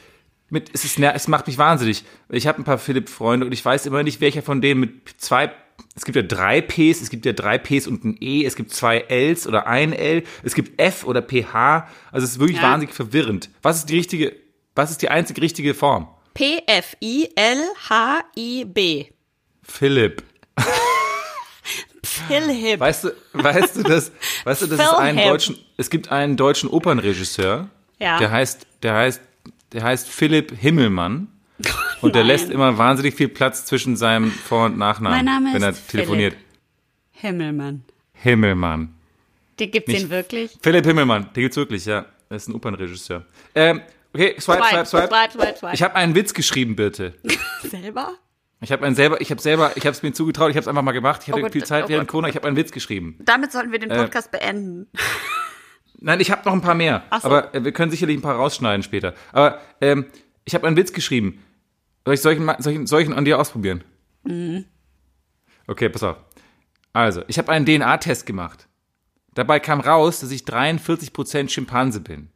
mit es, ist, es macht mich wahnsinnig. Ich habe ein paar Philipp-Freunde und ich weiß immer nicht, welcher von denen mit zwei, es gibt ja drei Ps, es gibt ja drei Ps und ein E, es gibt zwei Ls oder ein L, es gibt F oder PH. Also es ist wirklich Ja. wahnsinnig verwirrend. Was ist die richtige, was ist die einzig richtige Form? P-F-I-L-H-I-B. Philipp. Philipp. Weißt du, weißt du, dass, weißt du, dass es einen Philipp. deutschen, es gibt einen deutschen Opernregisseur, Ja. der heißt, der heißt, der heißt Philipp Himmelmann. Und der lässt immer wahnsinnig viel Platz zwischen seinem Vor- und Nachnamen, Mein Name wenn er ist telefoniert. Himmelmann. Himmelmann. Die gibt's Nicht- den wirklich? Philipp Himmelmann, der gibt's wirklich, ja. Er ist ein Opernregisseur. Ähm, okay, swipe, swipe, swipe. swipe, swipe, swipe. Ich habe einen Witz geschrieben, Birte. selber? Ich habe einen selber, ich habe selber, ich habe es mir zugetraut, ich habe es einfach mal gemacht. Ich hatte Oh Gott, viel Zeit oh während Gott. Corona, ich habe einen Witz geschrieben. Damit sollten wir den Äh, Podcast beenden. Nein, ich habe noch ein paar mehr. Ach so. Aber äh, wir können sicherlich ein paar rausschneiden später. Aber ähm, ich habe einen Witz geschrieben. Soll ich solchen, solchen, solchen an dir ausprobieren? Mhm. Okay, pass auf. Also, ich habe einen DNA-Test gemacht. Dabei kam raus, dass ich 43% Schimpanse bin.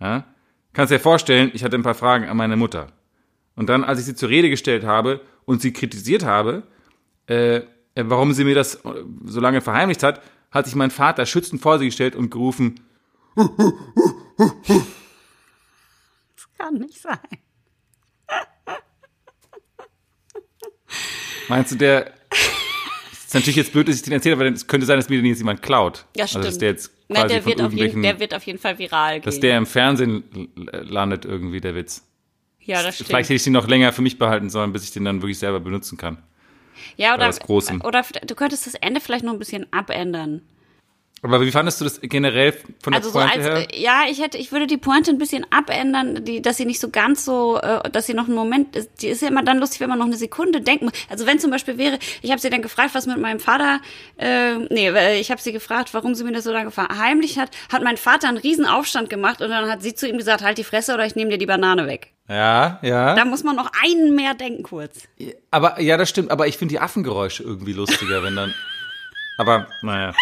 Ja? Kannst dir vorstellen, ich hatte ein paar Fragen an meine Mutter. Und dann, als ich sie zur Rede gestellt habe und sie kritisiert habe, äh, warum sie mir das äh, so lange verheimlicht hat, hat sich mein Vater schützend vor sie gestellt und gerufen, Kann nicht sein. meinst du, der ist natürlich jetzt blöd, dass ich den erzähle, weil es könnte sein, dass mir den jetzt jemand klaut. Ja, stimmt. Also, dass der jetzt quasi der, von wird auf jeden, der wird auf jeden Fall viral gehen. dass der im Fernsehen landet irgendwie, der Witz. Ja, das stimmt. Vielleicht hätte ich den noch länger für mich behalten sollen, bis ich den dann wirklich selber benutzen kann. ja, oder, oder du könntest das Ende vielleicht noch ein bisschen abändern. Aber wie fandest du das generell von der Also so Pointe als, her? äh, ja, ich hätte, ich würde die Pointe ein bisschen abändern, die, dass sie nicht so ganz so, äh, dass sie noch einen Moment, ist, die ist ja immer dann lustig, wenn man noch eine Sekunde denken muss. Also wenn zum Beispiel wäre, ich habe sie dann gefragt, was mit meinem Vater, äh, nee, ich habe sie gefragt, warum sie mir das so lange verheimlicht hat, hat mein Vater einen riesen Aufstand gemacht und dann hat sie zu ihm gesagt, halt die Fresse oder ich nehme dir die Banane weg. Ja, ja. Da muss man noch einen mehr denken kurz. Aber ja, das stimmt. Aber ich finde die Affengeräusche irgendwie lustiger, wenn dann. Aber naja.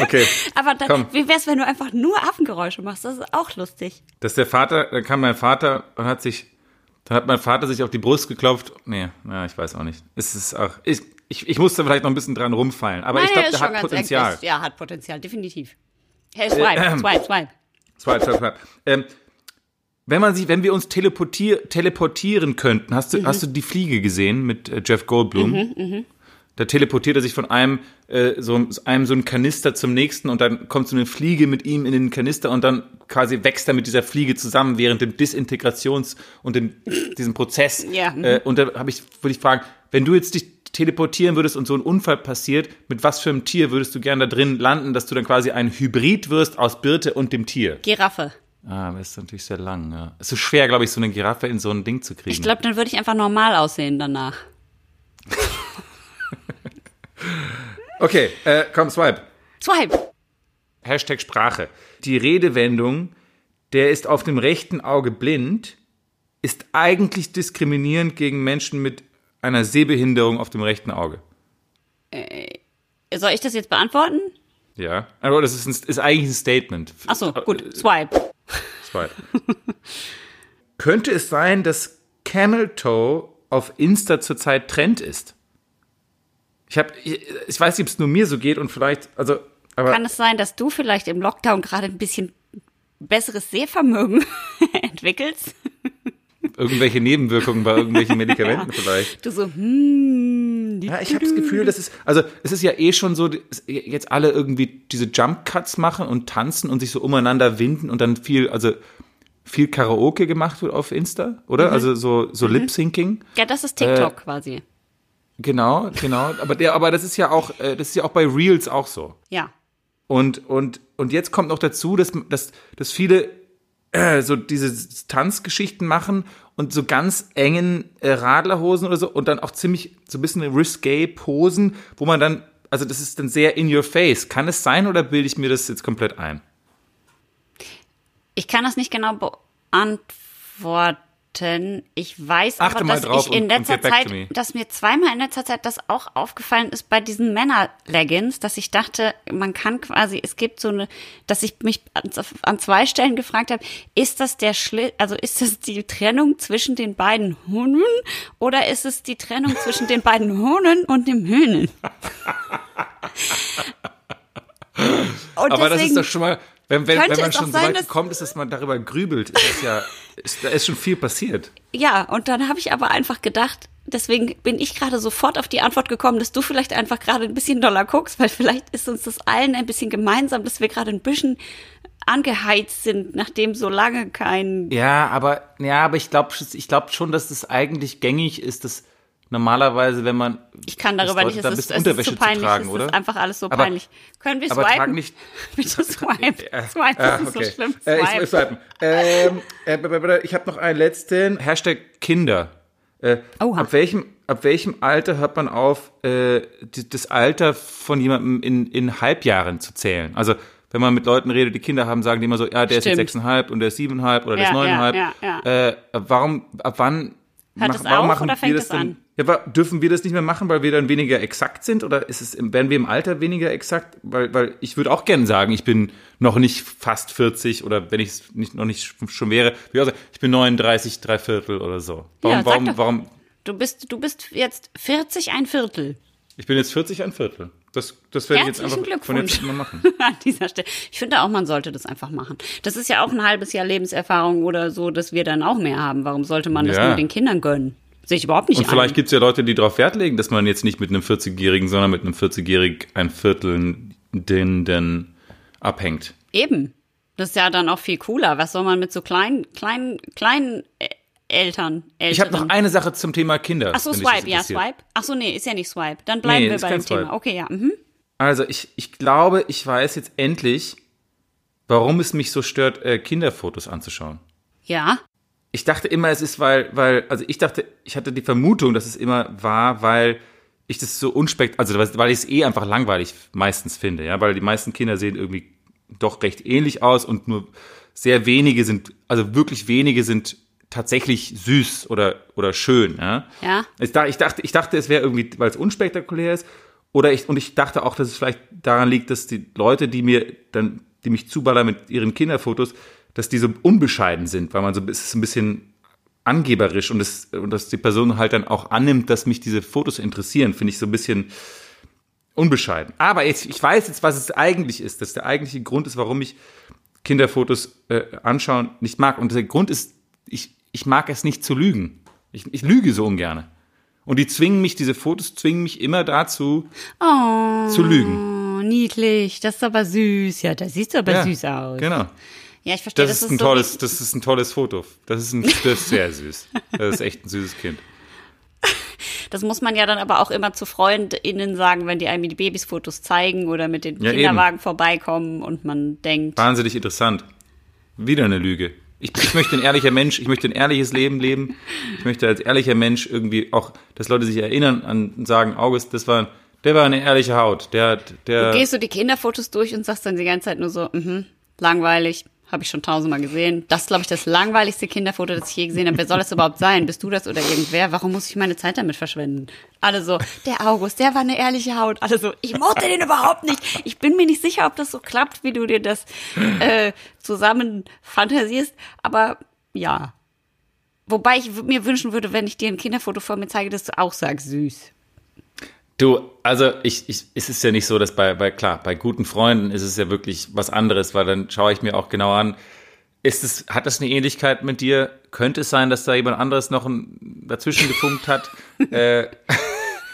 Okay. Aber dann, Komm. wie wär's, wenn du einfach nur Affengeräusche machst? Das ist auch lustig. Dass der Vater, dann kam mein Vater und hat sich, dann hat mein Vater sich auf die Brust geklopft. Nee, ja, ich weiß auch nicht. Es ist auch, ich, ich, ich musste vielleicht noch ein bisschen dran rumfallen. Aber ich glaube, der hat Potenzial. Ist, ja, hat Potenzial, definitiv. Hey, swipe, Äh, swipe, swipe. Swipe, swipe, swipe. Ähm, wenn man sich, wenn wir uns teleportier, teleportieren könnten, hast du, hast du die Fliege gesehen mit äh, Jeff Goldblum? Da teleportiert er sich von einem, äh, so, einem so einen Kanister zum nächsten und dann kommt so eine Fliege mit ihm in den Kanister und dann quasi wächst er mit dieser Fliege zusammen während dem Disintegrations- und dem, diesem Prozess. Ja, mhm. Äh, und da habe ich, würde ich fragen, wenn du jetzt dich teleportieren würdest und so ein Unfall passiert, mit was für einem Tier würdest du gern da drin landen, dass du dann quasi ein Hybrid wirst aus Birte und dem Tier? Giraffe. Ah, das ist natürlich sehr lang, ja. Es ist schwer, glaube ich, so eine Giraffe in so ein Ding zu kriegen. Ich glaube, dann würde ich einfach normal aussehen danach. okay, äh, komm, swipe. Swipe. Hashtag Sprache. Die Redewendung, der ist auf dem rechten Auge blind, ist eigentlich diskriminierend gegen Menschen mit einer Sehbehinderung auf dem rechten Auge. Soll ich das jetzt beantworten? Ja, aber das ist, ein, ist eigentlich ein Statement. Ach so, Äh, gut. Swipe. Swipe. Könnte es sein, dass Camel Toe auf Insta zurzeit Trend ist? Ich habe, ich, ich weiß nicht, ob es nur mir so geht und vielleicht, also Aber- kann es sein, dass du vielleicht im Lockdown gerade ein bisschen besseres Sehvermögen entwickelst? Irgendwelche Nebenwirkungen bei irgendwelchen Medikamenten vielleicht. Du so, hm, die Ja, ich habe das Gefühl, das ist, also es ist ja eh schon so, dass jetzt alle irgendwie diese Jump Cuts machen und tanzen und sich so umeinander winden und dann viel, also viel Karaoke gemacht wird auf Insta, oder? Also so, so Lip Syncing. Ja, das ist TikTok Äh, quasi. Genau, genau. Aber der, aber das ist ja auch, äh, das ist ja auch bei Reels auch so. Ja. Und, und, und jetzt kommt noch dazu, dass, dass, dass viele äh, so diese Tanzgeschichten machen und so ganz engen äh, Radlerhosen oder so und dann auch ziemlich so ein bisschen risque Posen, wo man dann, also das ist dann sehr in your face. Kann es sein oder bilde ich mir das jetzt komplett ein? Ich kann das nicht genau beantworten. Ich weiß Achte aber, dass ich in und- und letzter Zeit, dass mir zweimal in letzter Zeit das auch aufgefallen ist bei diesen Männer-Leggings, dass ich dachte, man kann quasi, es gibt so eine, dass ich mich an, an zwei Stellen gefragt habe, ist das der Schli also ist das die Trennung zwischen den beiden Hunden oder ist es die Trennung zwischen den beiden Hunden und dem Hühnen? Aber das ist deswegen- doch schon mal, wenn, wenn, wenn man es schon so weit gekommen ist, dass man darüber grübelt, ist es ja, ist, da ist schon viel passiert. Ja, und dann habe ich aber einfach gedacht, deswegen bin ich gerade sofort auf die Antwort gekommen, dass du vielleicht einfach gerade ein bisschen doller guckst, weil vielleicht ist uns das allen ein bisschen gemeinsam, dass wir gerade ein bisschen angeheizt sind, nachdem so lange kein Ja, aber ja, aber ich glaube ich glaub schon, dass das eigentlich gängig ist, dass normalerweise, wenn man ich kann darüber nicht, da es ein ist, es ist Unterwäsche zu peinlich, tragen, es oder? ist einfach alles so Aber- peinlich. Können wir swipen? tragen nicht- Bitte swipe. Äh, Swipe, äh, das ist okay. so schlimm. Äh, ich, Swipe. ich, swipen. ähm, äh, ich habe noch einen letzten. Hashtag Kinder. Äh, ab, welchem, ab welchem Alter hört man auf, äh, das Alter von jemandem in, in Halbjahren zu zählen? Also wenn man mit Leuten redet, die Kinder haben, sagen die immer so, ja, der ist Stimmt. jetzt sechseinhalb und der ist siebeneinhalb oder der Ja, ist ja, neuneinhalb. ja, ja. Äh, warum, ab wann Hört mach- es warum auf machen oder fängt wir das es denn? an? Ja, aber dürfen wir das nicht mehr machen, weil wir dann weniger exakt sind? Oder ist es, werden wir im Alter weniger exakt? Weil, weil ich würde auch gerne sagen, ich bin noch nicht fast 40 oder wenn ich es nicht, noch nicht schon wäre, ich auch sagen, ich bin 39, drei Viertel oder so. Warum, Ja, sag warum, doch. warum? Du bist, du bist jetzt 40 ein Viertel. Ich bin jetzt 40, ein Viertel. Das, das werde ich jetzt einfach von jetzt mal machen. An dieser Stelle. Ich finde auch, man sollte das einfach machen. Das ist ja auch ein halbes Jahr Lebenserfahrung oder so, dass wir dann auch mehr haben. Warum sollte man das Ja. nur den Kindern gönnen? Sehe ich überhaupt nicht Und vielleicht gibt es ja Leute, die darauf Wert legen, dass man jetzt nicht mit einem 40-Jährigen, sondern mit einem 40-Jährig ein Viertel den, den abhängt. Eben. Das ist ja dann auch viel cooler. Was soll man mit so kleinen, kleinen, kleinen äh, Eltern, Eltern? Ich habe noch eine Sache zum Thema Kinder. Ach so, Swipe, ja. Swipe. Ach so, nee, ist ja nicht Swipe. Dann bleiben Nee, wir ist bei kein dem Thema. Swipe. Okay, ja. Mhm. Also ich, ich glaube, ich weiß jetzt endlich, warum es mich so stört, äh, Kinderfotos anzuschauen. Ja. Ich dachte immer, es ist, weil, weil, also ich dachte, ich hatte die Vermutung, dass es immer war, weil ich das so unspekt, also weil ich es eh einfach langweilig meistens finde, ja, weil die meisten Kinder sehen irgendwie doch recht ähnlich aus und nur sehr wenige sind, also wirklich wenige sind tatsächlich süß oder, oder schön, ja. Ja. Ich, da- ich dachte, ich dachte, es wäre irgendwie, weil es unspektakulär ist. Oder ich, und ich dachte auch, dass es vielleicht daran liegt, dass die Leute, die mir dann, die mich zuballern mit ihren Kinderfotos, dass die so unbescheiden sind, weil man so, es ist ein bisschen angeberisch und, es, und dass die Person halt dann auch annimmt, dass mich diese Fotos interessieren, finde ich so ein bisschen unbescheiden. Aber jetzt, ich weiß jetzt, was es eigentlich ist, dass der eigentliche Grund ist, warum ich Kinderfotos äh, anschauen nicht mag. Und der Grund ist, ich, ich mag es nicht zu lügen. Ich, ich lüge so ungern. Und die zwingen mich, diese Fotos zwingen mich immer dazu, Oh, zu lügen. niedlich. Das ist aber süß. Ja, das sieht aber Ja, süß aus. Genau. Ja, ich verstehe, Das, das, ist ein so tolles, das ist ein tolles Foto. Das ist, ein, das ist sehr süß. Das ist echt ein süßes Kind. Das muss man ja dann aber auch immer zu FreundInnen sagen, wenn die einem die Babysfotos zeigen oder mit den Ja, Kinderwagen vorbeikommen und man denkt, Wahnsinnig interessant. Wieder eine Lüge. Ich, ich möchte ein ehrlicher Mensch, ich möchte ein ehrliches Leben leben. Ich möchte als ehrlicher Mensch irgendwie auch, dass Leute sich erinnern an und sagen, August, das war, der war eine ehrliche Haut. Der, der, gehst du die Kinderfotos durch und sagst dann die ganze Zeit nur so, mhm, langweilig, habe ich schon tausendmal gesehen. Das ist, glaube ich, das langweiligste Kinderfoto, das ich je gesehen habe. Wer soll das überhaupt sein? Bist du das oder irgendwer? Warum muss ich meine Zeit damit verschwenden? Alle so, der August, der war eine ehrliche Haut. Alle so, ich mochte den überhaupt nicht. Ich bin mir nicht sicher, ob das so klappt, wie du dir das äh, zusammen fantasierst. Aber ja. Wobei ich mir wünschen würde, wenn ich dir ein Kinderfoto vor mir zeige, dass du auch sagst, süß. Du, also ich, ich, es ist ja nicht so, dass bei, bei, klar, bei guten Freunden ist es ja wirklich was anderes, weil dann schaue ich mir auch genau an, ist es, hat das eine Ähnlichkeit mit dir? Könnte es sein, dass da jemand anderes noch ein, dazwischen gefunkt hat? äh,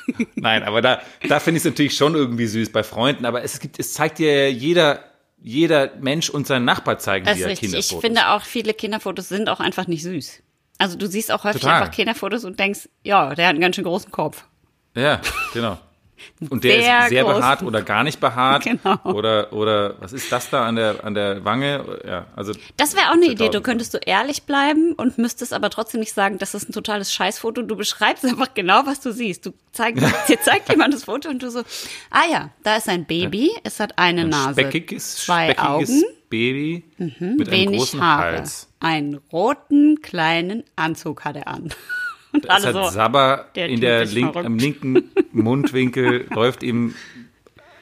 Nein, aber da, da finde ich es natürlich schon irgendwie süß bei Freunden, aber es gibt, es zeigt dir jeder, jeder Mensch und sein Nachbar zeigen Das dir ist richtig. Kinderfotos. Ich finde auch, viele Kinderfotos sind auch einfach nicht süß. Also du siehst auch häufig Total. einfach Kinderfotos und denkst, ja, der hat einen ganz schön großen Kopf. Ja, genau. Und der Sehr ist sehr großen- behaart oder gar nicht behaart. Genau. Oder, oder was ist das da an der, an der Wange? Ja, also. Das wäre auch eine Idee. Du 1000. könntest so ehrlich bleiben und müsstest aber trotzdem nicht sagen, das ist ein totales Scheißfoto. Du beschreibst einfach genau, was du siehst. Du zeigst, dir zeigt jemand das Foto und du so, ah ja, da ist ein Baby, es hat eine Ein Nase, speckiges, zwei speckiges Augen, Baby mit einem großen Haare. Hals. Einen roten kleinen Anzug hat er an. Und Es alle hat so, Sabber der in der link, am linken Mundwinkel läuft ihm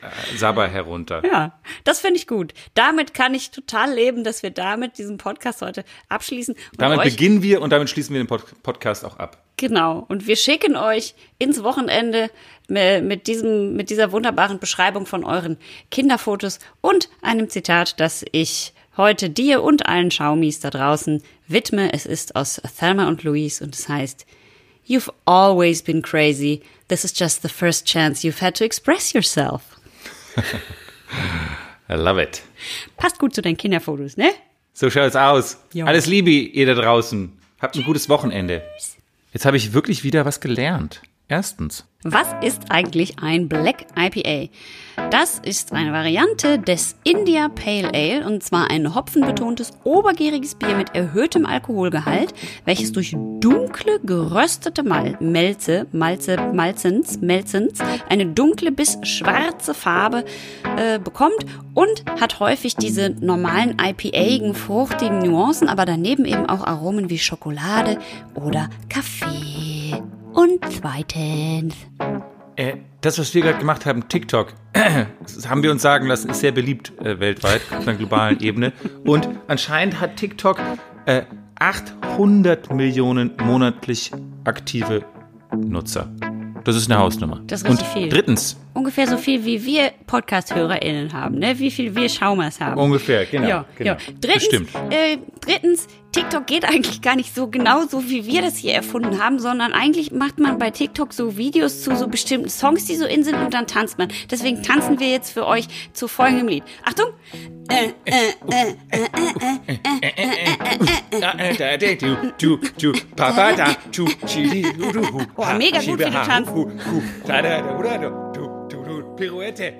äh, Sabber herunter. Ja, das finde ich gut. Damit kann ich total leben, dass wir damit diesen Podcast heute abschließen. Und Damit beginnen wir und damit schließen wir den Pod Podcast auch ab. Genau. Und wir schicken euch ins Wochenende mi- mit diesem, mit dieser wunderbaren Beschreibung von euren Kinderfotos und einem Zitat, das ich heute dir und allen Schaumis da draußen widme. Es ist aus Thelma und Louise und es heißt, You've always been crazy. This is just the first chance you've had to express yourself. I love it. Passt gut zu deinen Kinderfotos, ne? So schaut's aus. Ja. Alles Liebe, ihr da draußen. Habt ein gutes Wochenende. Jetzt habe ich wirklich wieder was gelernt. Erstens. Was ist eigentlich ein Black IPA? Das ist eine Variante des India Pale Ale und zwar ein hopfenbetontes, obergäriges Bier mit erhöhtem Alkoholgehalt, welches durch dunkle, geröstete Mal Melze, Malze, Malzens, Melzens eine dunkle bis schwarze Farbe äh, bekommt und hat häufig diese normalen IPA-igen, fruchtigen Nuancen, aber daneben eben auch Aromen wie Schokolade oder Kaffee. Und zweitens. Äh, das, was wir gerade gemacht haben, TikTok, das haben wir uns sagen lassen, ist sehr beliebt äh, weltweit auf einer globalen Ebene. Und anscheinend hat TikTok äh, 800 Millionen monatlich aktive Nutzer. Das ist eine Hausnummer. Das ist richtig Und viel. drittens, Ungefähr so viel, wie wir Podcast-HörerInnen haben, ne? Wie viel wir Schaumers haben. ungefähr, genau. ja, genau. ja. Drittens, Bestimmt. äh, drittens, TikTok geht eigentlich gar nicht so genau so, wie wir das hier erfunden haben, sondern eigentlich macht man bei TikTok so Videos zu so bestimmten Songs, die so in sind und dann tanzt man. Deswegen tanzen wir jetzt für euch zu folgendem Lied. Achtung! Äh, äh, äh, äh, äh, äh, äh. Oh, mega gut, wie du tanzt. Pirouette.